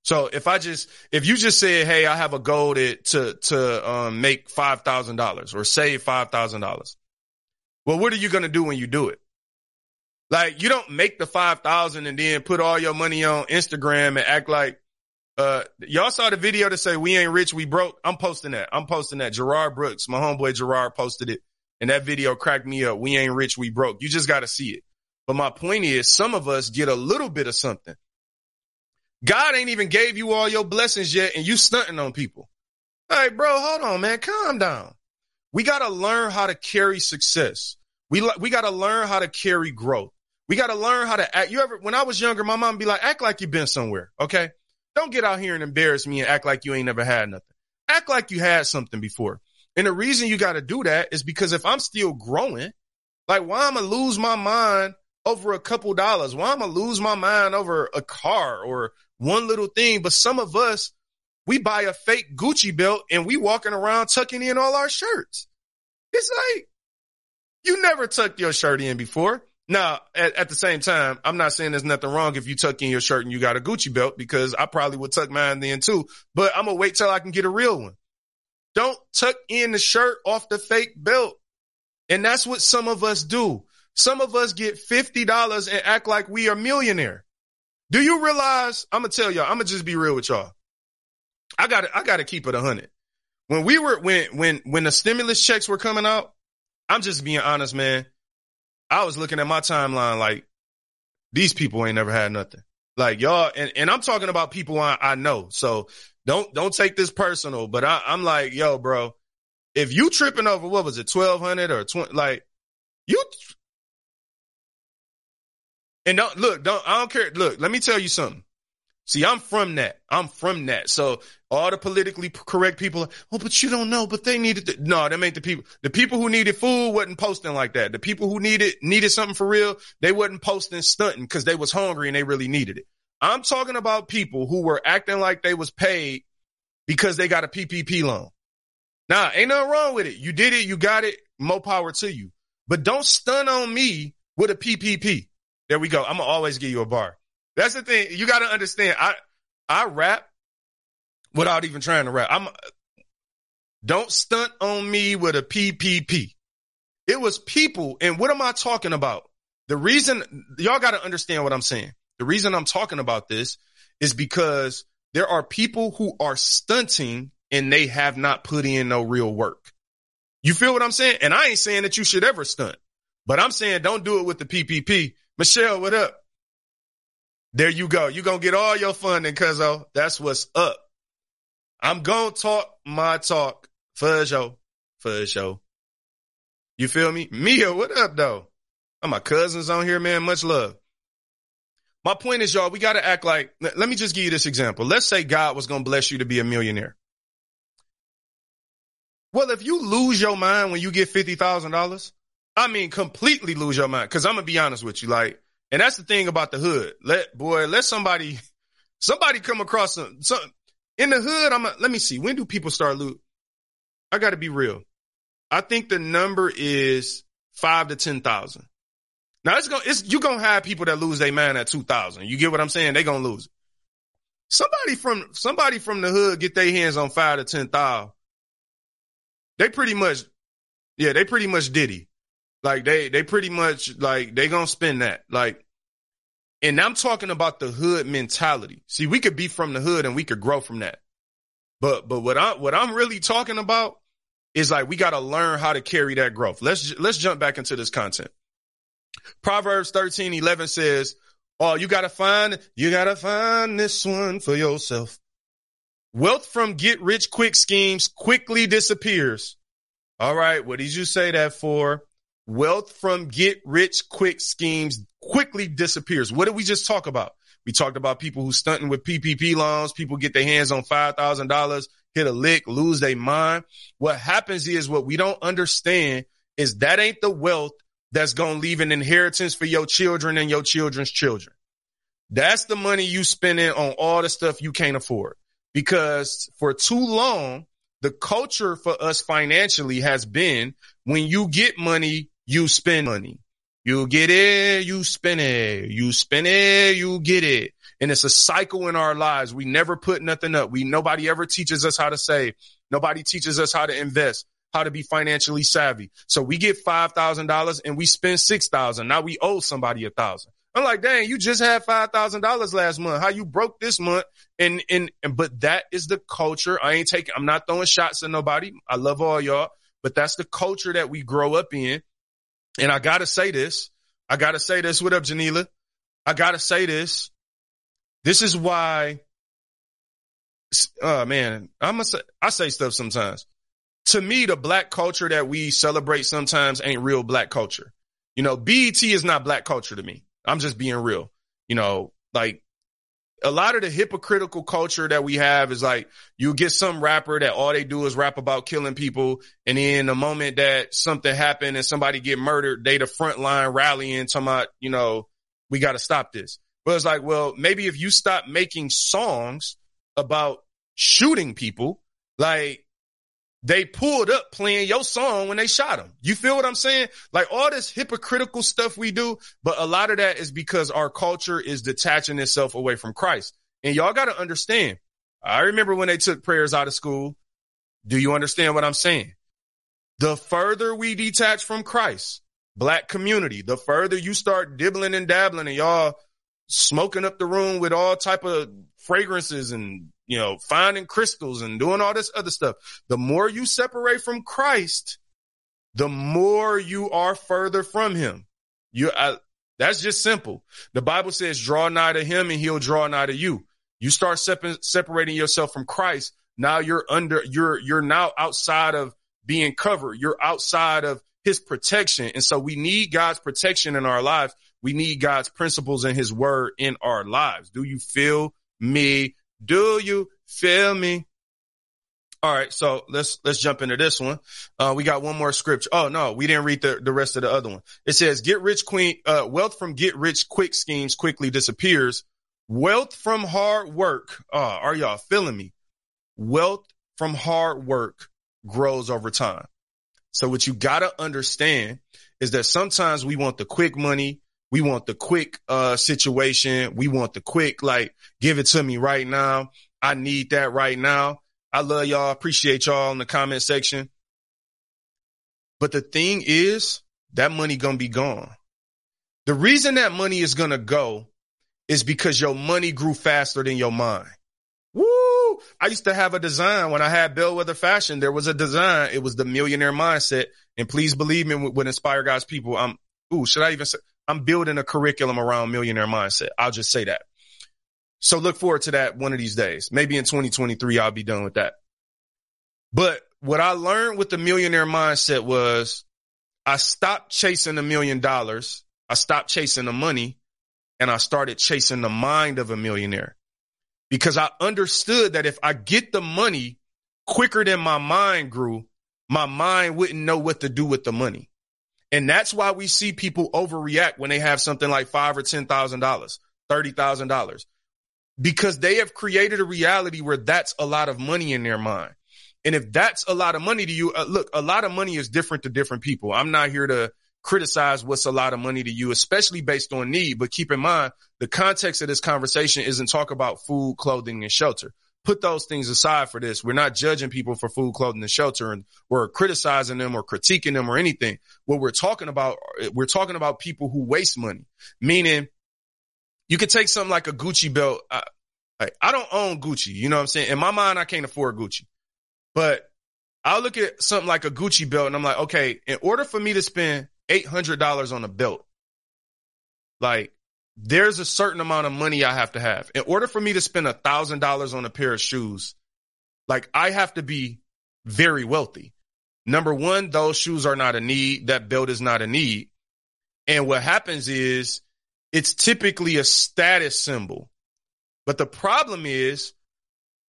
So if I just, if you just said, Hey, I have a goal to, to, to, um, make $5,000 or save $5,000. Well, what are you going to do when you do it? Like you don't make the 5,000 and then put all your money on Instagram and act like, uh, y'all saw the video to say we ain't rich, we broke. I'm posting that. I'm posting that. Gerard Brooks, my homeboy Gerard posted it and that video cracked me up. We ain't rich, we broke. You just got to see it. But my point is some of us get a little bit of something God ain't even gave you all your blessings yet and you stunting on people. Hey, bro, hold on, man. Calm down. We got to learn how to carry success. We, we got to learn how to carry growth. We got to learn how to act. You ever, when I was younger, my mom be like, act like you've been somewhere. Okay. Don't get out here and embarrass me and act like you ain't never had nothing. Act like you had something before. And the reason you got to do that is because if I'm still growing, like why am I lose my mind over a couple dollars? Why am I lose my mind over a car or one little thing. But some of us, we buy a fake Gucci belt and we walking around tucking in all our shirts. It's like, you never tucked your shirt in before. Now, at, at, the same time, I'm not saying there's nothing wrong if you tuck in your shirt and you got a Gucci belt because I probably would tuck mine then too, but I'm gonna wait till I can get a real one. Don't tuck in the shirt off the fake belt. And that's what some of us do. Some of us get $50 and act like we are millionaire. Do you realize? I'm gonna tell y'all. I'm gonna just be real with y'all. I got to I got to keep it a hundred. When we were when when when the stimulus checks were coming out, I'm just being honest, man. I was looking at my timeline like these people ain't never had nothing. Like y'all, and, and I'm talking about people I, I know. So don't don't take this personal, but I, I'm like, yo, bro, if you tripping over what was it, twelve hundred or twenty, like you and don't look, don't I don't care. Look, let me tell you something. See, I'm from that. I'm from that. So all the politically correct people, oh, but you don't know, but they needed to, no, them ain't the people. The people who needed food wasn't posting like that. The people who needed, needed something for real, they wasn't posting stunting because they was hungry and they really needed it. I'm talking about people who were acting like they was paid because they got a PPP loan. Now, ain't nothing wrong with it. You did it. You got it. More power to you. But don't stun on me with a PPP. There we go. I'm gonna always give you a bar. That's the thing. You got to understand. I I rap without even trying to rap. I'm don't stunt on me with a PPP. It was people, and what am I talking about? The reason y'all got to understand what I'm saying. The reason I'm talking about this is because there are people who are stunting and they have not put in no real work. You feel what I'm saying? And I ain't saying that you should ever stunt, but I'm saying don't do it with the PPP Michelle, what up? There you go. you going to get all your funding, cuzzo. That's what's up. I'm going to talk my talk for show, for show. You feel me? Mia, what up, though? All my cousins on here, man. Much love. My point is, y'all, we got to act like, let me just give you this example. Let's say God was going to bless you to be a millionaire. Well, if you lose your mind when you get $50,000, I mean, completely lose your mind. Cause I'm gonna be honest with you. Like, and that's the thing about the hood. Let, boy, let somebody, somebody come across some, some in the hood. I'm, a, let me see. When do people start loot? I gotta be real. I think the number is five to 10,000. Now it's to it's, you gonna have people that lose their mind at 2,000. You get what I'm saying? They gonna lose. Somebody from, somebody from the hood get their hands on five to 10,000. They pretty much, yeah, they pretty much diddy. Like they they pretty much like they gonna spend that. Like and I'm talking about the hood mentality. See, we could be from the hood and we could grow from that. But but what I what I'm really talking about is like we got to learn how to carry that growth. Let's let's jump back into this content. Proverbs 13, 11 says, Oh, you gotta find, you gotta find this one for yourself. Wealth from get rich quick schemes quickly disappears. All right. What did you say that for? Wealth from get rich quick schemes quickly disappears. What did we just talk about? We talked about people who stunting with PPP loans. People get their hands on $5,000, hit a lick, lose their mind. What happens is what we don't understand is that ain't the wealth that's going to leave an inheritance for your children and your children's children. That's the money you spending on all the stuff you can't afford because for too long, the culture for us financially has been when you get money, you spend money. You get it, you spend it. You spend it, you get it. And it's a cycle in our lives. We never put nothing up. We, nobody ever teaches us how to save. Nobody teaches us how to invest, how to be financially savvy. So we get $5,000 and we spend 6,000. Now we owe somebody a thousand. I'm like, dang, you just had $5,000 last month. How you broke this month? And, and, and, but that is the culture. I ain't taking, I'm not throwing shots at nobody. I love all y'all, but that's the culture that we grow up in. And I gotta say this. I gotta say this. What up, Janila? I gotta say this. This is why, oh man, I'm gonna say, I say stuff sometimes. To me, the black culture that we celebrate sometimes ain't real black culture. You know, BET is not black culture to me. I'm just being real. You know, like a lot of the hypocritical culture that we have is like you get some rapper that all they do is rap about killing people. And then the moment that something happened and somebody get murdered, they the front line rallying talking about, you know, we got to stop this. But it's like, well, maybe if you stop making songs about shooting people, like they pulled up playing your song when they shot him. You feel what I'm saying? Like all this hypocritical stuff we do, but a lot of that is because our culture is detaching itself away from Christ. And y'all got to understand. I remember when they took prayers out of school. Do you understand what I'm saying? The further we detach from Christ, black community, the further you start dibbling and dabbling and y'all smoking up the room with all type of fragrances and you know, finding crystals and doing all this other stuff. The more you separate from Christ, the more you are further from him. You, I, that's just simple. The Bible says, draw nigh to him and he'll draw nigh to you. You start sep- separating yourself from Christ. Now you're under, you're, you're now outside of being covered. You're outside of his protection. And so we need God's protection in our lives. We need God's principles and his word in our lives. Do you feel me do you feel me? All right, so let's let's jump into this one. Uh, we got one more scripture. Oh no, we didn't read the, the rest of the other one. It says, "Get rich, queen. Uh, wealth from get rich quick schemes quickly disappears. Wealth from hard work. Uh, are y'all feeling me? Wealth from hard work grows over time. So what you gotta understand is that sometimes we want the quick money, we want the quick uh situation. We want the quick, like, give it to me right now. I need that right now. I love y'all. Appreciate y'all in the comment section. But the thing is, that money gonna be gone. The reason that money is gonna go is because your money grew faster than your mind. Woo! I used to have a design when I had Bellwether Fashion. There was a design. It was the millionaire mindset. And please believe me, would inspire God's people. I'm, ooh, should I even say, I'm building a curriculum around millionaire mindset. I'll just say that. So look forward to that one of these days. Maybe in 2023, I'll be done with that. But what I learned with the millionaire mindset was I stopped chasing a million dollars. I stopped chasing the money and I started chasing the mind of a millionaire because I understood that if I get the money quicker than my mind grew, my mind wouldn't know what to do with the money. And that's why we see people overreact when they have something like five or ten thousand dollars, thirty thousand dollars, because they have created a reality where that's a lot of money in their mind. And if that's a lot of money to you, uh, look, a lot of money is different to different people. I'm not here to criticize what's a lot of money to you, especially based on need. But keep in mind, the context of this conversation isn't talk about food, clothing, and shelter put those things aside for this. We're not judging people for food, clothing, and shelter, and we're criticizing them or critiquing them or anything. What we're talking about, we're talking about people who waste money, meaning you could take something like a Gucci belt. I, I don't own Gucci. You know what I'm saying? In my mind, I can't afford Gucci, but I'll look at something like a Gucci belt and I'm like, okay, in order for me to spend $800 on a belt, like there's a certain amount of money I have to have. In order for me to spend a thousand dollars on a pair of shoes, like I have to be very wealthy. Number one, those shoes are not a need. That belt is not a need. And what happens is it's typically a status symbol. But the problem is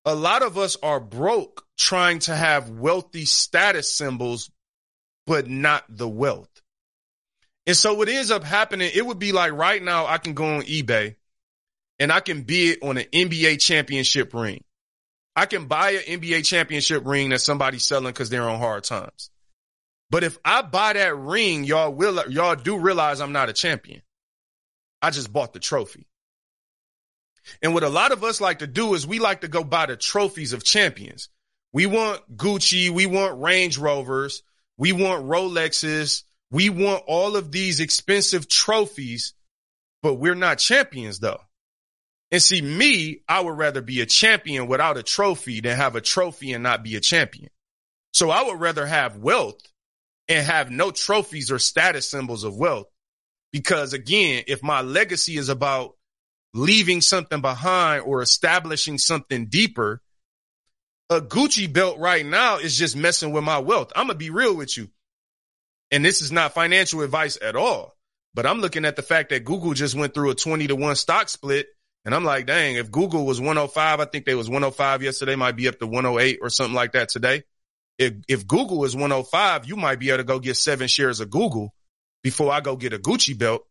a lot of us are broke trying to have wealthy status symbols, but not the wealth. And so what ends up happening, it would be like right now I can go on eBay and I can bid on an NBA championship ring. I can buy an NBA championship ring that somebody's selling because they're on hard times. But if I buy that ring, y'all will y'all do realize I'm not a champion. I just bought the trophy. And what a lot of us like to do is we like to go buy the trophies of champions. We want Gucci, we want Range Rovers, we want Rolexes, we want all of these expensive trophies, but we're not champions though. And see, me, I would rather be a champion without a trophy than have a trophy and not be a champion. So I would rather have wealth and have no trophies or status symbols of wealth. Because again, if my legacy is about leaving something behind or establishing something deeper, a Gucci belt right now is just messing with my wealth. I'm going to be real with you. And this is not financial advice at all, but I'm looking at the fact that Google just went through a 20 to 1 stock split and I'm like, dang, if Google was 105, I think they was 105 yesterday, might be up to 108 or something like that today. If, if Google is 105, you might be able to go get seven shares of Google before I go get a Gucci belt.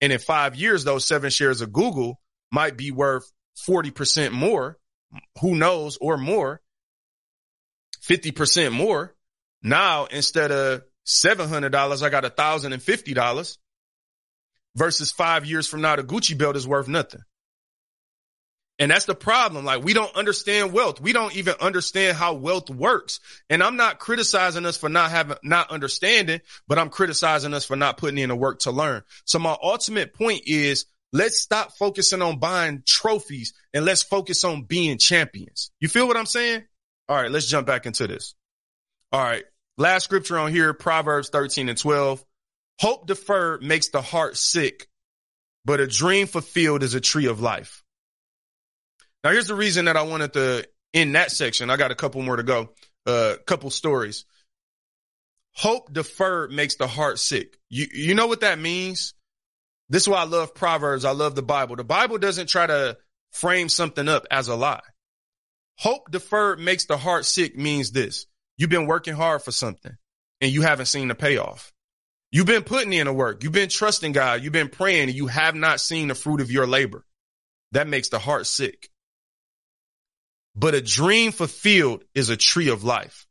And in five years, those seven shares of Google might be worth 40% more. Who knows or more, 50% more. Now, instead of $700, I got $1,050 versus five years from now, the Gucci belt is worth nothing. And that's the problem. Like we don't understand wealth. We don't even understand how wealth works. And I'm not criticizing us for not having, not understanding, but I'm criticizing us for not putting in the work to learn. So my ultimate point is let's stop focusing on buying trophies and let's focus on being champions. You feel what I'm saying? All right. Let's jump back into this. All right. Last scripture on here, Proverbs 13 and 12. Hope deferred makes the heart sick, but a dream fulfilled is a tree of life. Now, here's the reason that I wanted to end that section. I got a couple more to go. A uh, couple stories. Hope deferred makes the heart sick. You, you know what that means? This is why I love Proverbs. I love the Bible. The Bible doesn't try to frame something up as a lie. Hope deferred makes the heart sick means this. You've been working hard for something and you haven't seen the payoff. You've been putting in the work. You've been trusting God. You've been praying and you have not seen the fruit of your labor. That makes the heart sick. But a dream fulfilled is a tree of life.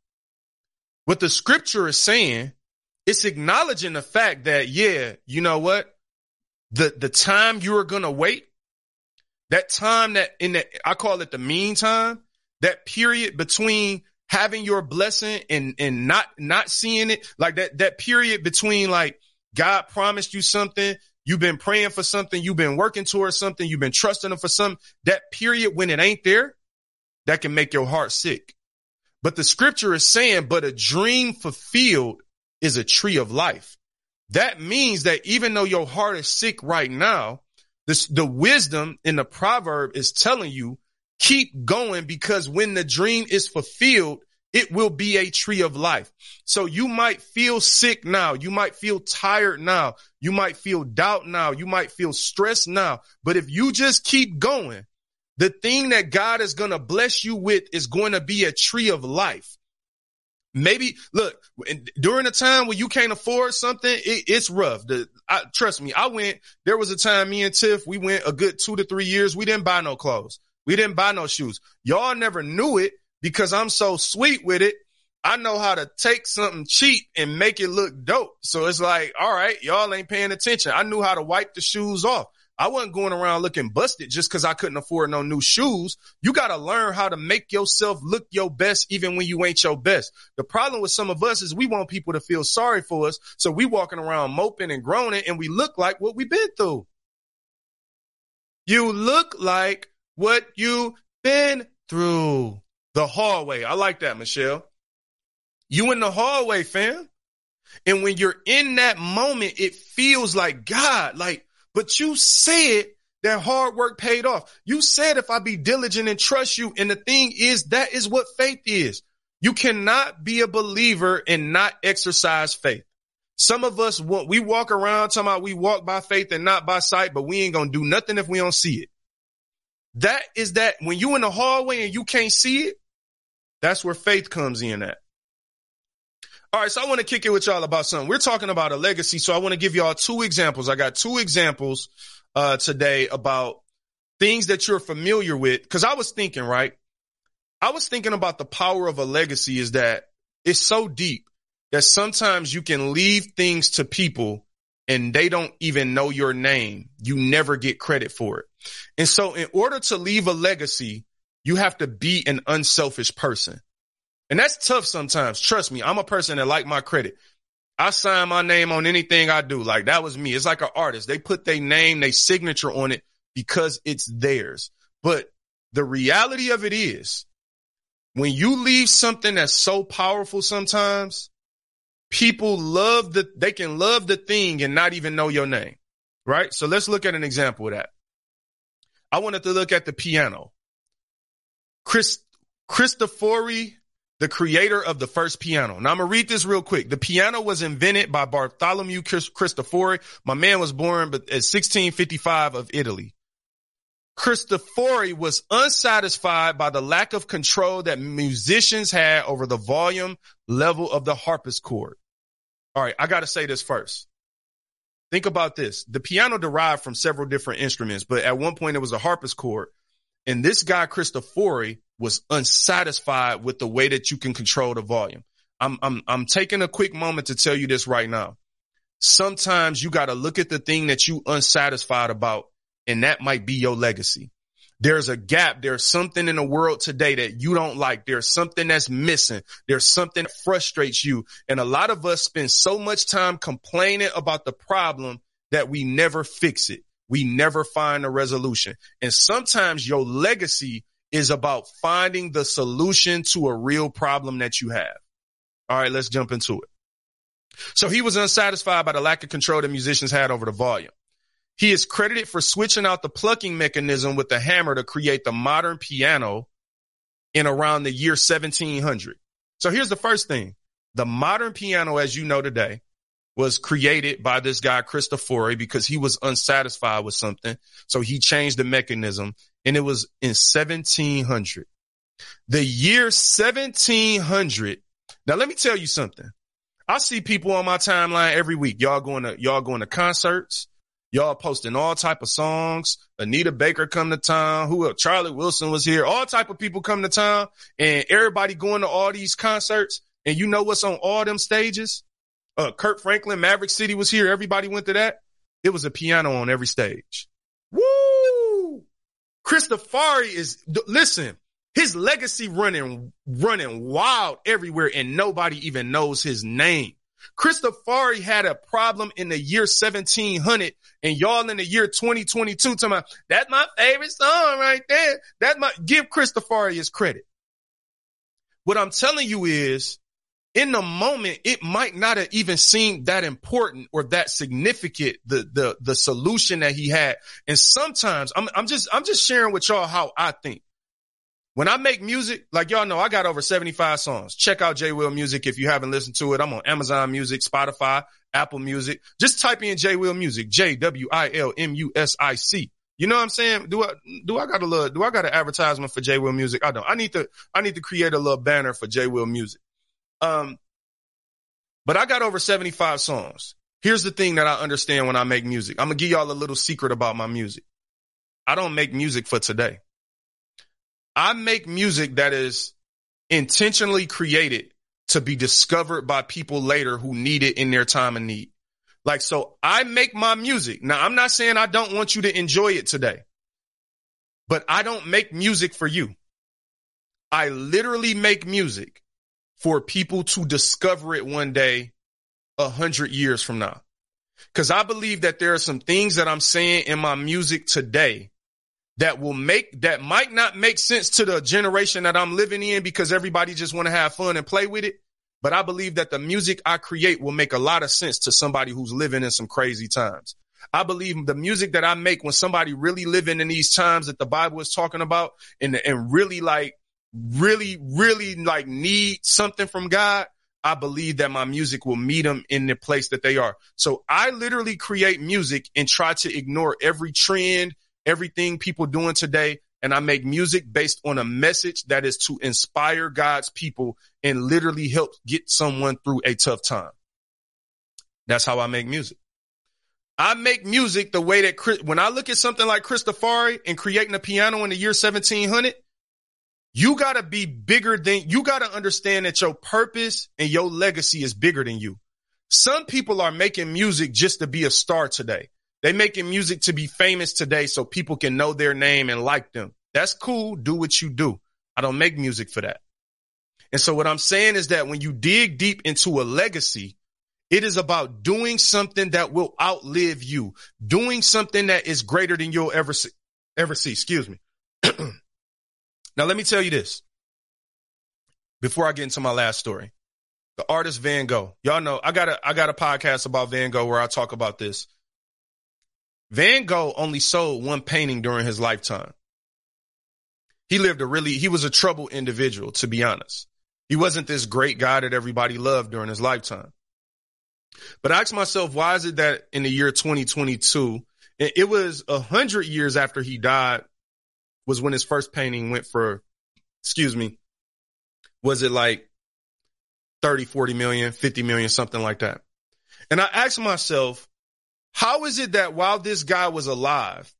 What the scripture is saying, it's acknowledging the fact that, yeah, you know what? The, the time you are going to wait, that time that in the, I call it the meantime, that period between having your blessing and, and not, not seeing it, like that, that period between like God promised you something, you've been praying for something, you've been working towards something, you've been trusting him for something, that period when it ain't there, that can make your heart sick. But the scripture is saying, but a dream fulfilled is a tree of life. That means that even though your heart is sick right now, this, the wisdom in the proverb is telling you, keep going because when the dream is fulfilled, it will be a tree of life. So you might feel sick now. You might feel tired now. You might feel doubt now. You might feel stressed now. But if you just keep going, the thing that God is going to bless you with is going to be a tree of life. Maybe look during a time when you can't afford something, it, it's rough. The, I, trust me, I went. There was a time me and Tiff we went a good two to three years. We didn't buy no clothes. We didn't buy no shoes. Y'all never knew it because I'm so sweet with it. I know how to take something cheap and make it look dope. So it's like, all right, y'all ain't paying attention. I knew how to wipe the shoes off. I wasn't going around looking busted just because I couldn't afford no new shoes. You got to learn how to make yourself look your best even when you ain't your best. The problem with some of us is we want people to feel sorry for us. So we walking around moping and groaning and we look like what we've been through. You look like what you've been through. The hallway. I like that, Michelle. You in the hallway, fam. And when you're in that moment, it feels like God, like but you said that hard work paid off. You said if I be diligent and trust you. And the thing is, that is what faith is. You cannot be a believer and not exercise faith. Some of us, we walk around talking about we walk by faith and not by sight, but we ain't going to do nothing if we don't see it. That is that when you in the hallway and you can't see it, that's where faith comes in at. All right. So I want to kick it with y'all about something. We're talking about a legacy. So I want to give y'all two examples. I got two examples, uh, today about things that you're familiar with. Cause I was thinking, right? I was thinking about the power of a legacy is that it's so deep that sometimes you can leave things to people and they don't even know your name. You never get credit for it. And so in order to leave a legacy, you have to be an unselfish person. And that's tough sometimes. Trust me. I'm a person that like my credit. I sign my name on anything I do. Like that was me. It's like an artist. They put their name, their signature on it because it's theirs. But the reality of it is when you leave something that's so powerful sometimes, people love the, they can love the thing and not even know your name. Right. So let's look at an example of that. I wanted to look at the piano. Chris, Cristofori, the creator of the first piano. Now I'm to read this real quick. The piano was invented by Bartholomew Cristofori. My man was born at 1655 of Italy. Cristofori was unsatisfied by the lack of control that musicians had over the volume level of the harpsichord. All right, I got to say this first. Think about this. The piano derived from several different instruments, but at one point it was a harpsichord. And this guy, Cristofori, was unsatisfied with the way that you can control the volume. I'm, I'm, I'm taking a quick moment to tell you this right now. Sometimes you got to look at the thing that you unsatisfied about and that might be your legacy. There's a gap. There's something in the world today that you don't like. There's something that's missing. There's something that frustrates you. And a lot of us spend so much time complaining about the problem that we never fix it. We never find a resolution. And sometimes your legacy is about finding the solution to a real problem that you have. All right, let's jump into it. So he was unsatisfied by the lack of control that musicians had over the volume. He is credited for switching out the plucking mechanism with the hammer to create the modern piano in around the year 1700. So here's the first thing. The modern piano, as you know today, was created by this guy, Cristofori, because he was unsatisfied with something. So he changed the mechanism and it was in 1700. The year 1700. Now let me tell you something. I see people on my timeline every week. Y'all going to, y'all going to concerts. Y'all posting all type of songs. Anita Baker come to town. Who else? Charlie Wilson was here. All type of people come to town and everybody going to all these concerts. And you know what's on all them stages? Uh, Kirk Franklin, Maverick City was here. Everybody went to that. It was a piano on every stage. Woo! Cristofori is, listen, his legacy running, running wild everywhere and nobody even knows his name. Cristofori had a problem in the year 1700 and y'all in the year 2022 talking about, that's my favorite song right there. That my, give Cristofori his credit. What I'm telling you is in the moment, it might not have even seemed that important or that significant, the, the, the solution that he had. And sometimes I'm, I'm just, I'm just sharing with y'all how I think. When I make music, like y'all know, I got over 75 songs. Check out J Will Music if you haven't listened to it. I'm on Amazon Music, Spotify, Apple Music. Just type in J Will Music, J W I L M U S I C. You know what I'm saying? Do I do I got a little do I got an advertisement for J Will Music? I don't. I need to I need to create a little banner for J Will Music. Um but I got over 75 songs. Here's the thing that I understand when I make music. I'm gonna give y'all a little secret about my music. I don't make music for today. I make music that is intentionally created to be discovered by people later who need it in their time of need. Like, so I make my music. Now, I'm not saying I don't want you to enjoy it today, but I don't make music for you. I literally make music for people to discover it one day, a hundred years from now. Cause I believe that there are some things that I'm saying in my music today that will make that might not make sense to the generation that I'm living in because everybody just want to have fun and play with it. But I believe that the music I create will make a lot of sense to somebody who's living in some crazy times. I believe the music that I make when somebody really living in these times that the Bible is talking about and, and really like, really, really like need something from God. I believe that my music will meet them in the place that they are. So I literally create music and try to ignore every trend, everything people doing today. And I make music based on a message that is to inspire God's people and literally help get someone through a tough time. That's how I make music. I make music the way that when I look at something like Cristofori and creating a piano in the year 1700, you gotta be bigger than, you gotta understand that your purpose and your legacy is bigger than you. Some people are making music just to be a star today. They making music to be famous today so people can know their name and like them. That's cool. Do what you do. I don't make music for that. And so what I'm saying is that when you dig deep into a legacy, it is about doing something that will outlive you, doing something that is greater than you'll ever see, ever see. Excuse me. Now, let me tell you this before I get into my last story. The artist Van Gogh. Y'all know I got a I got a podcast about Van Gogh where I talk about this. Van Gogh only sold one painting during his lifetime. He lived a really he was a troubled individual, to be honest. He wasn't this great guy that everybody loved during his lifetime. But I asked myself, why is it that in the year 2022, it was a hundred years after he died was when his first painting went for, excuse me, was it like 30, 40 million, 50 million, something like that. And I asked myself, how is it that while this guy was alive,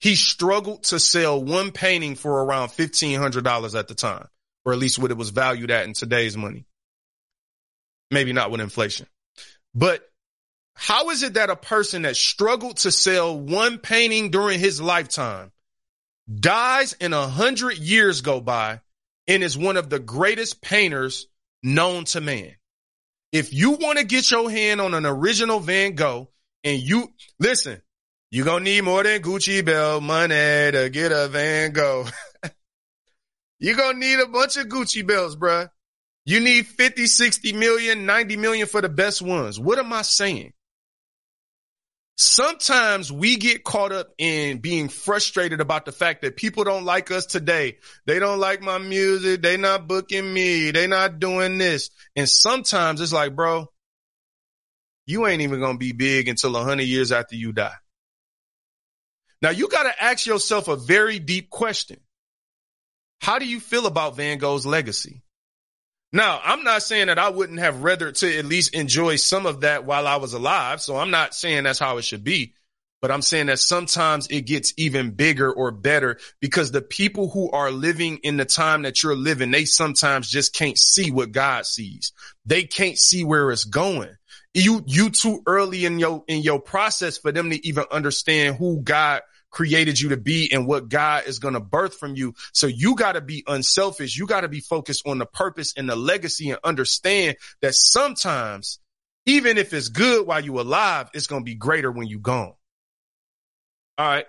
he struggled to sell one painting for around $1,500 at the time, or at least what it was valued at in today's money? Maybe not with inflation, but how is it that a person that struggled to sell one painting during his lifetime dies and a hundred years go by and is one of the greatest painters known to man. If you want to get your hand on an original Van Gogh and you listen, you're going to need more than Gucci Bell money to get a Van Gogh. you're going to need a bunch of Gucci belts, bruh. You need 50, 60 million, 90 million for the best ones. What am I saying? Sometimes we get caught up in being frustrated about the fact that people don't like us today. They don't like my music. They not booking me. They not doing this. And sometimes it's like, bro, you ain't even going to be big until a hundred years after you die. Now you got to ask yourself a very deep question. How do you feel about Van Gogh's legacy? Now, I'm not saying that I wouldn't have rather to at least enjoy some of that while I was alive. So I'm not saying that's how it should be, but I'm saying that sometimes it gets even bigger or better because the people who are living in the time that you're living, they sometimes just can't see what God sees. They can't see where it's going. You, you too early in your, in your process for them to even understand who God created you to be and what God is going to birth from you. So you got to be unselfish. You got to be focused on the purpose and the legacy and understand that sometimes, even if it's good while you're alive, it's going to be greater when you're gone. All right.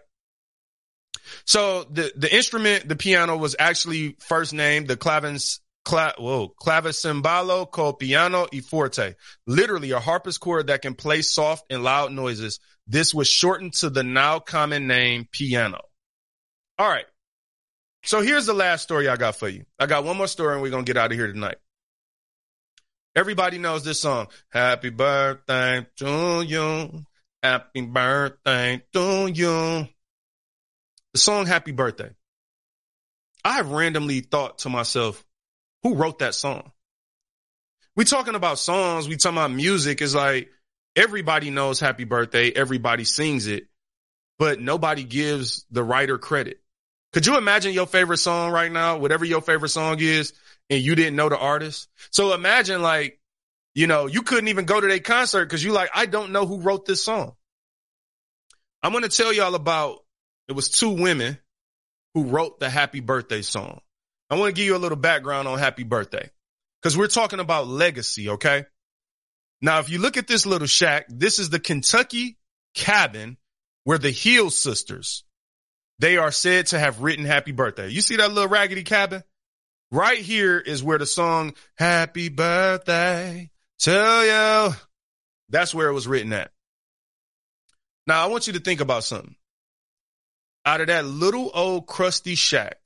So the, the instrument, the piano was actually first named the clavins, cla- whoa, clavicembalo called piano e forte, literally a harpsichord that can play soft and loud noises this was shortened to the now common name piano. All right. So here's the last story I got for you. I got one more story and we're going to get out of here tonight. Everybody knows this song. Happy birthday to you. Happy birthday to you. The song Happy Birthday. I have randomly thought to myself, who wrote that song? We talking about songs, we talking about music. It's like, everybody knows happy birthday. Everybody sings it, but nobody gives the writer credit. Could you imagine your favorite song right now, whatever your favorite song is, and you didn't know the artist? So imagine like, you know, you couldn't even go to their concert because you like, I don't know who wrote this song. I'm going to tell y'all about, it was two women who wrote the happy birthday song. I want to give you a little background on happy birthday because we're talking about legacy. Okay. Now, if you look at this little shack, this is the Kentucky cabin where the Hill sisters, they are said to have written happy birthday. You see that little raggedy cabin? Right here is where the song happy birthday to you. That's where it was written at. Now I want you to think about something. Out of that little old crusty shack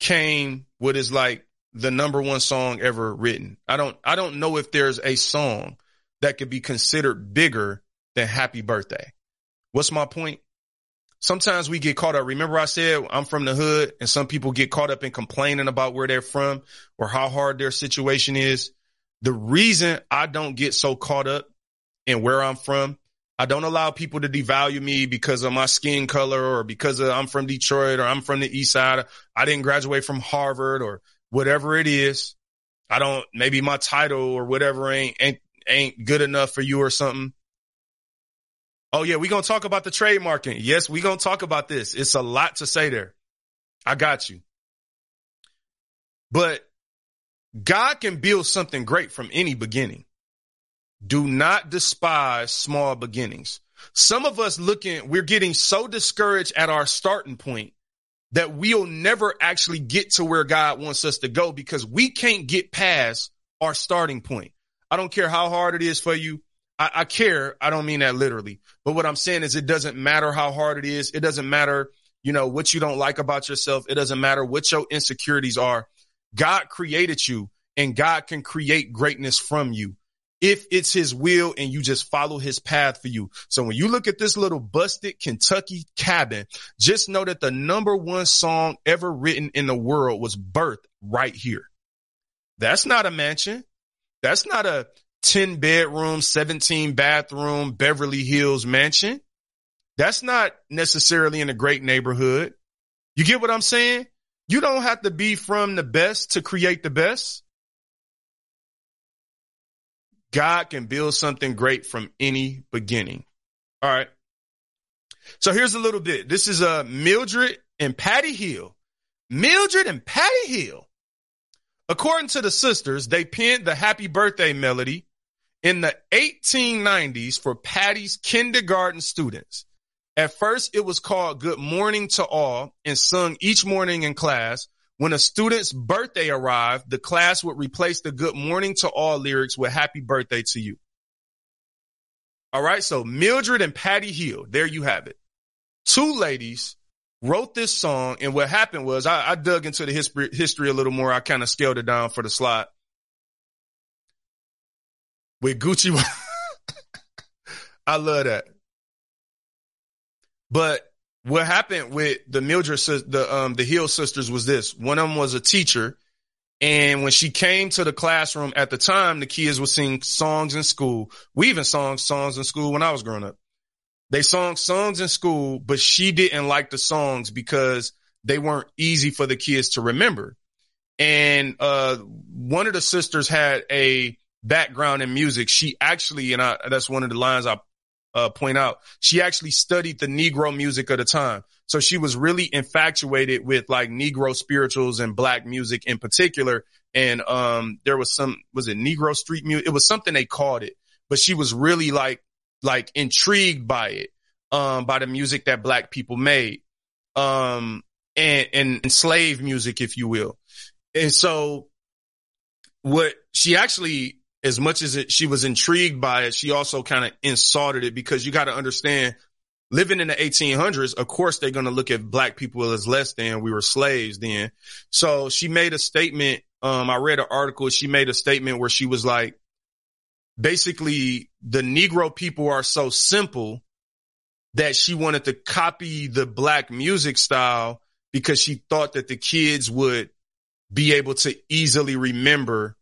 came what is like the number one song ever written. I don't I don't know if there's a song that could be considered bigger than Happy Birthday. What's my point? Sometimes we get caught up. Remember I said I'm from the hood and some people get caught up in complaining about where they're from or how hard their situation is. The reason I don't get so caught up in where I'm from, I don't allow people to devalue me because of my skin color or because of, I'm from Detroit or I'm from the east side. I didn't graduate from Harvard or whatever it is. I don't, maybe my title or whatever ain't, ain't, ain't good enough for you or something. Oh yeah, we gonna talk about the trademarking. Yes, we gonna talk about this. It's a lot to say there. I got you. But God can build something great from any beginning. Do not despise small beginnings. Some of us looking, we're getting so discouraged at our starting point that we'll never actually get to where God wants us to go because we can't get past our starting point. I don't care how hard it is for you. I, I care. I don't mean that literally, but what I'm saying is it doesn't matter how hard it is. It doesn't matter, you know, what you don't like about yourself. It doesn't matter what your insecurities are. God created you and God can create greatness from you if it's his will and you just follow his path for you. So when you look at this little busted Kentucky cabin, just know that the number one song ever written in the world was birthed right here. That's not a mansion. That's not a 10 bedroom, 17 bathroom Beverly Hills mansion. That's not necessarily in a great neighborhood. You get what I'm saying? You don't have to be from the best to create the best. God can build something great from any beginning. All right. So here's a little bit. This is a uh, Mildred and Patty Hill. Mildred and Patty Hill. According to the sisters, they penned the happy birthday melody in the 1890s for Patty's kindergarten students. At first, it was called Good Morning to All and sung each morning in class. When a student's birthday arrived, the class would replace the Good Morning to All lyrics with Happy Birthday to You. All right. So Mildred and Patty Hill, there you have it. Two ladies wrote this song. And what happened was I, I dug into the history, history a little more. I kind of scaled it down for the slide with Gucci. I love that. But what happened with the Mildred, the um, the Hill sisters was this. One of them was a teacher, and when she came to the classroom at the time, the kids would sing songs in school. We even sung songs in school when I was growing up. They sung songs in school, but she didn't like the songs because they weren't easy for the kids to remember. And uh, one of the sisters had a background in music. She actually, and I, that's one of the lines I uh, point out. She actually studied the Negro music of the time. So she was really infatuated with like Negro spirituals and black music in particular. And, um, there was some, was it Negro street music? It was something they called it, but she was really like, like intrigued by it, um, by the music that black people made, um, and, and slave music, if you will. And so what she actually as much as it, she was intrigued by it, she also kind of insulted it because you got to understand living in the 1800s, of course, they're going to look at black people as less than we were slaves then. So she made a statement. Um, I read an article. She made a statement where she was like, basically the Negro people are so simple that she wanted to copy the black music style because she thought that the kids would be able to easily remember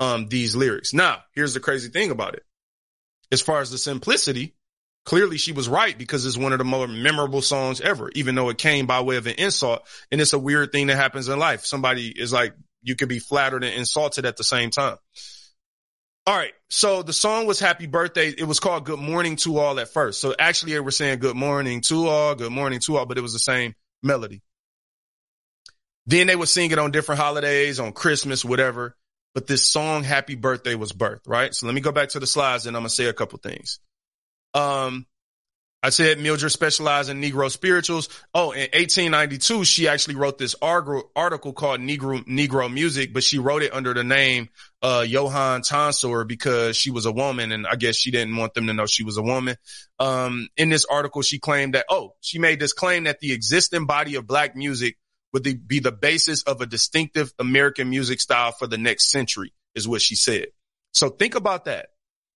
um, these lyrics. Now, here's the crazy thing about it. As far as the simplicity, clearly she was right because it's one of the more memorable songs ever, even though it came by way of an insult. And it's a weird thing that happens in life. Somebody is like, you could be flattered and insulted at the same time. All right. So the song was happy birthday. It was called good morning to all at first. So actually they were saying good morning to all, good morning to all, but it was the same melody. Then they would sing it on different holidays, on Christmas, whatever but this song happy birthday was birth, right so let me go back to the slides and i'm gonna say a couple things um I said Mildred specialized in Negro spirituals. Oh, in 1892, she actually wrote this article called Negro, Negro Music, but she wrote it under the name, uh, Johann Tonsor because she was a woman and I guess she didn't want them to know she was a woman. Um, in this article, she claimed that, oh, she made this claim that the existing body of black music would be the basis of a distinctive American music style for the next century is what she said. So think about that.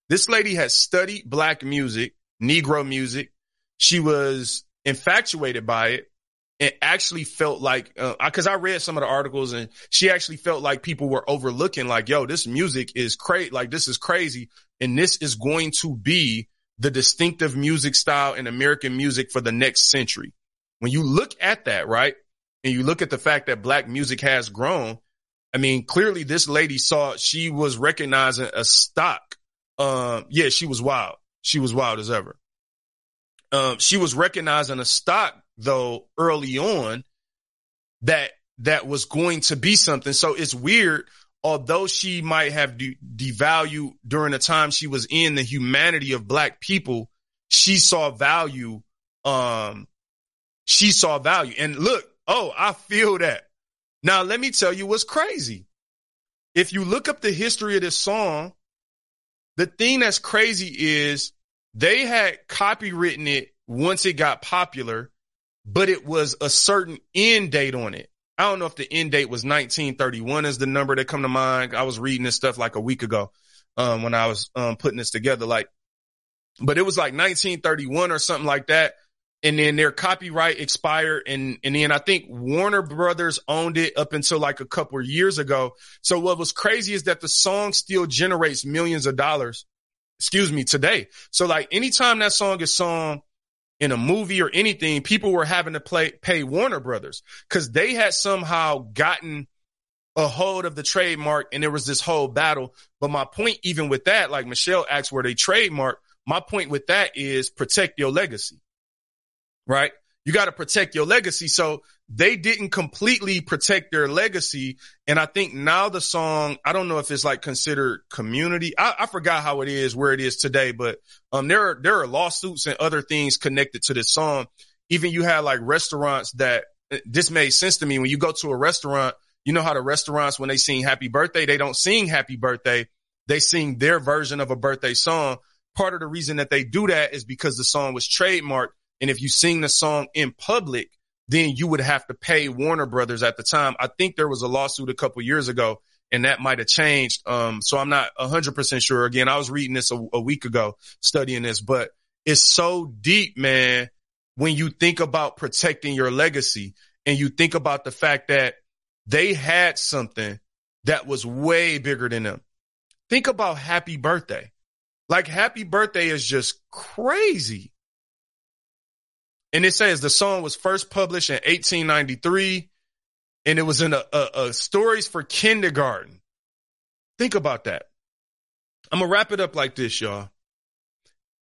This lady has studied black music, Negro music, she was infatuated by it and actually felt like, uh, cause I read some of the articles and she actually felt like people were overlooking like, yo, this music is crazy. Like this is crazy. And this is going to be the distinctive music style in American music for the next century. When you look at that, right? And you look at the fact that black music has grown. I mean, clearly this lady saw, she was recognizing a stock. Um, yeah, she was wild. She was wild as ever. Um, she was recognizing a stock though early on that that was going to be something. So it's weird. Although she might have de- devalued during the time she was in the humanity of black people, she saw value. Um, she saw value. And look, oh, I feel that. Now let me tell you what's crazy. If you look up the history of this song, the thing that's crazy is they had copywritten it once it got popular, but it was a certain end date on it. I don't know if the end date was 1931 is the number that come to mind. I was reading this stuff like a week ago, um, when I was, um, putting this together, like, but it was like 1931 or something like that. And then their copyright expired. And, and then I think Warner Brothers owned it up until like a couple of years ago. So what was crazy is that the song still generates millions of dollars excuse me, today. So like anytime that song is sung in a movie or anything, people were having to play, pay Warner Brothers because they had somehow gotten a hold of the trademark and there was this whole battle. But my point, even with that, like Michelle asked where they trademark, my point with that is protect your legacy, right? You got to protect your legacy. So they didn't completely protect their legacy. And I think now the song, I don't know if it's like considered community. I, I forgot how it is, where it is today, but, um, there are, there are lawsuits and other things connected to this song. Even you had like restaurants that this made sense to me. When you go to a restaurant, you know how the restaurants, when they sing happy birthday, they don't sing happy birthday. They sing their version of a birthday song. Part of the reason that they do that is because the song was trademarked. And if you sing the song in public, then you would have to pay Warner Brothers at the time. I think there was a lawsuit a couple years ago and that might have changed. Um, so I'm not hundred percent sure. Again, I was reading this a, a week ago, studying this, but it's so deep, man. When you think about protecting your legacy and you think about the fact that they had something that was way bigger than them. Think about happy birthday. Like happy birthday is just crazy. And it says the song was first published in 1893 and it was in a, a, a stories for kindergarten. Think about that. I'm going to wrap it up like this, y'all.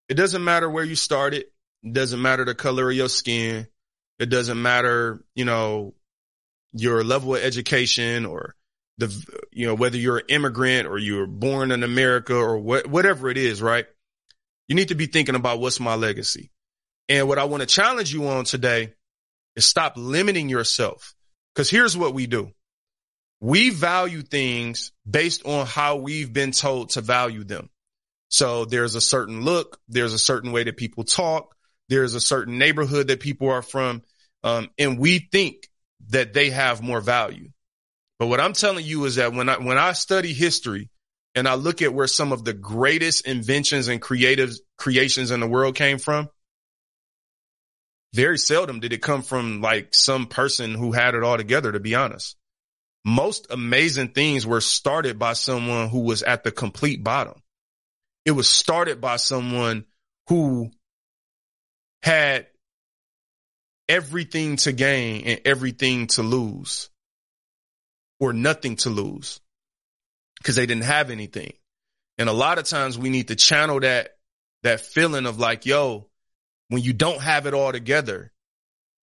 It doesn't matter where you started. It doesn't matter the color of your skin. It doesn't matter, you know, your level of education or the, you know, whether you're an immigrant or you were born in America or what, whatever it is, right? You need to be thinking about what's my legacy. And what I want to challenge you on today is stop limiting yourself. Cause here's what we do. We value things based on how we've been told to value them. So there's a certain look. There's a certain way that people talk. There's a certain neighborhood that people are from. Um, and we think that they have more value. But what I'm telling you is that when I, when I study history and I look at where some of the greatest inventions and creative creations in the world came from, very seldom did it come from like some person who had it all together, to be honest. Most amazing things were started by someone who was at the complete bottom. It was started by someone who had everything to gain and everything to lose or nothing to lose because they didn't have anything. And a lot of times we need to channel that, that feeling of like, yo, when you don't have it all together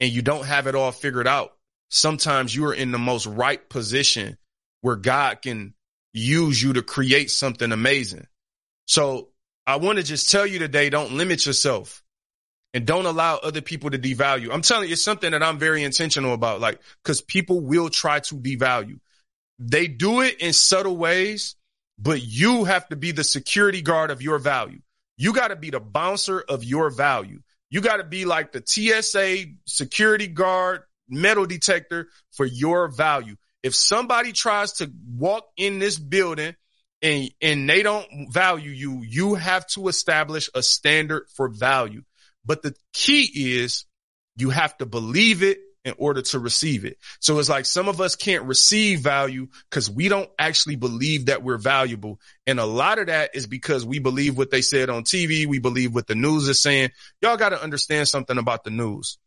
and you don't have it all figured out, sometimes you are in the most right position where God can use you to create something amazing. So I want to just tell you today, don't limit yourself. and don't allow other people to devalue. I'm telling you, it's something that I'm very intentional about, like, cause people will try to devalue. They do it in subtle ways, but you have to be the security guard of your value. You got to be the bouncer of your value. You got to be like the TSA security guard, metal detector for your value. If somebody tries to walk in this building and, and they don't value you, you have to establish a standard for value. But the key is you have to believe it in order to receive it. So it's like some of us can't receive value because we don't actually believe that we're valuable. And a lot of that is because we believe what they said on TV. We believe what the news is saying. Y'all got to understand something about the news.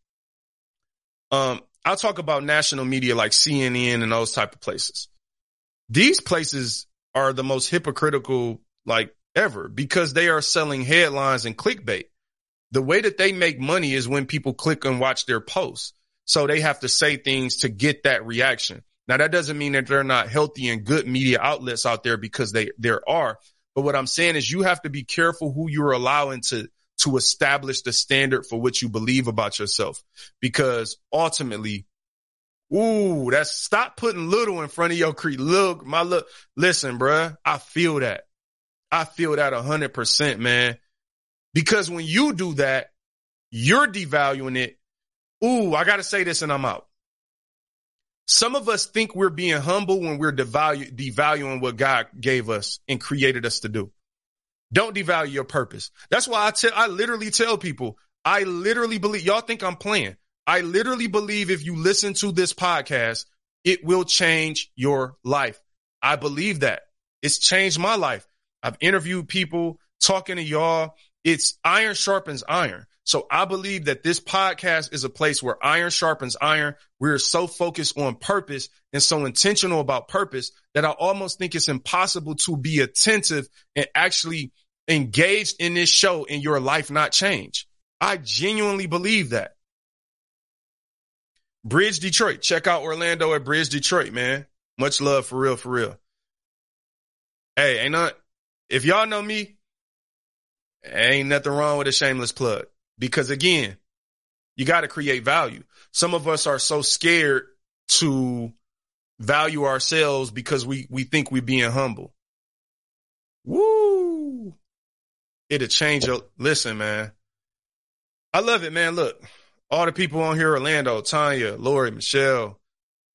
Um, I'll talk about national media like CNN and those type of places. These places are the most hypocritical like ever because they are selling headlines and clickbait. The way that they make money is when people click and watch their posts. So they have to say things to get that reaction. Now that doesn't mean that they're not healthy and good media outlets out there because they, there are. But what I'm saying is you have to be careful who you're allowing to, to establish the standard for what you believe about yourself. Because ultimately, ooh, that's stop putting little in front of your creed. Look, my look, listen, bruh, I feel that. I feel that a hundred percent, man. Because when you do that, you're devaluing it Ooh, I got to say this and I'm out. Some of us think we're being humble when we're devalue, devaluing what God gave us and created us to do. Don't devalue your purpose. That's why I tell, I literally tell people, I literally believe, y'all think I'm playing. I literally believe if you listen to this podcast, it will change your life. I believe that. It's changed my life. I've interviewed people talking to y'all. It's iron sharpens iron. So I believe that this podcast is a place where iron sharpens iron. We're so focused on purpose and so intentional about purpose that I almost think it's impossible to be attentive and actually engaged in this show and your life not change. I genuinely believe that. Bridge Detroit. Check out Orlando at Bridge Detroit, man. Much love for real, for real. Hey, ain't not, if y'all know me, ain't nothing wrong with a shameless plug. Because again, you got to create value. Some of us are so scared to value ourselves because we, we think we're being humble. Woo! It'll change your, listen, man. I love it, man. Look, all the people on here, Orlando, Tanya, Lori, Michelle,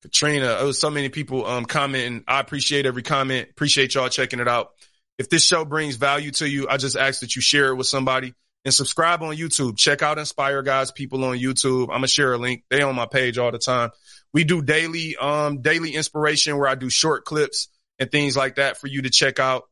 Katrina, oh, so many people, um, commenting. I appreciate every comment. Appreciate y'all checking it out. If this show brings value to you, I just ask that you share it with somebody and subscribe on YouTube. Check out Inspire God's people on YouTube. I'm gonna share a link. They on my page all the time. We do daily, um, daily inspiration where I do short clips and things like that for you to check out.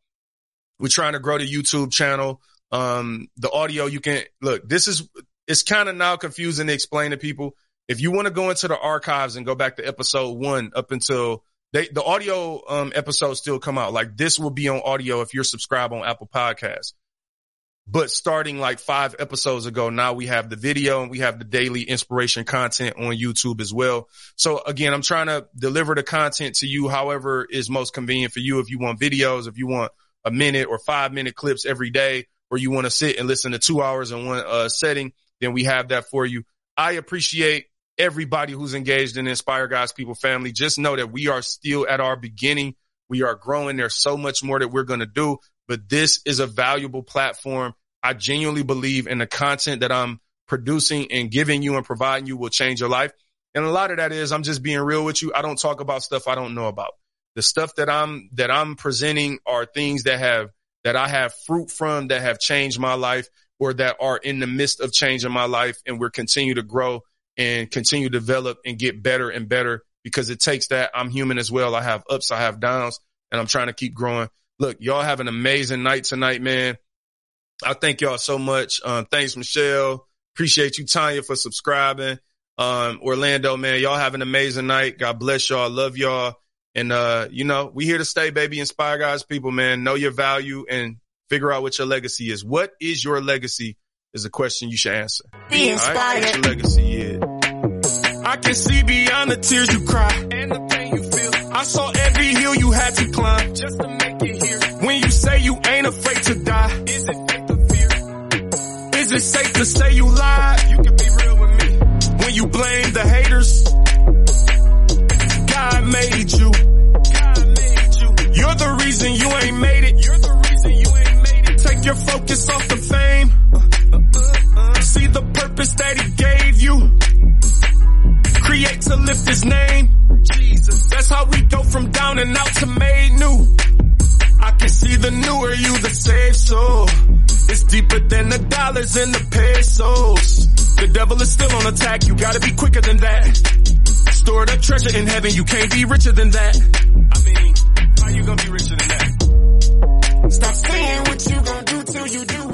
We're trying to grow the YouTube channel. Um, the audio you can look, this is, it's kind of now confusing to explain to people. If you want to go into the archives and go back to episode one up until they, the audio, um, episodes still come out. Like this will be on audio if you're subscribed on Apple Podcasts. But starting like five episodes ago, now we have the video and we have the daily inspiration content on YouTube as well. So again, I'm trying to deliver the content to you however is most convenient for you. If you want videos, if you want a minute or five minute clips every day, or you want to sit and listen to two hours in one uh, setting, then we have that for you. I appreciate everybody who's engaged in Inspire God's People family. Just know that we are still at our beginning. We are growing. There's so much more that we're going to do, but this is a valuable platform I genuinely believe in the content that I'm producing and giving you and providing you will change your life. And a lot of that is I'm just being real with you. I don't talk about stuff I don't know about. The stuff that I'm, that I'm presenting are things that have, that I have fruit from that have changed my life or that are in the midst of changing my life. And we're continue to grow and continue to develop and get better and better because it takes that. I'm human as well. I have ups, I have downs and I'm trying to keep growing. Look, y'all have an amazing night tonight, man. I thank y'all so much. Um, thanks, Michelle. Appreciate you, Tanya, for subscribing. Um, Orlando, man, y'all have an amazing night. God bless y'all. Love y'all. And, uh, you know, we here to stay, baby. Inspire God's people, man. Know your value and figure out what your legacy is. What is your legacy is a question you should answer. Be inspired. Right? What your legacy is. I can see beyond the tears you cry and the pain you feel. I saw every hill you had to climb just to make it here. When you say you ain't afraid it's safe to say you lied. You can be real with me. When you blame the haters, God made you. God made you. You're the reason you ain't made it. You're the reason you ain't made it. Take your focus off the fame. See the purpose that he gave you. Create to lift his name. Jesus. That's how we go from down and out to made new. I can see the newer you, the safe soul. It's deeper than the dollars and the pesos. The devil is still on attack, you gotta be quicker than that. Stored up treasure in heaven, you can't be richer than that. I mean, how you gonna be richer than that? Stop saying what you gonna do till you do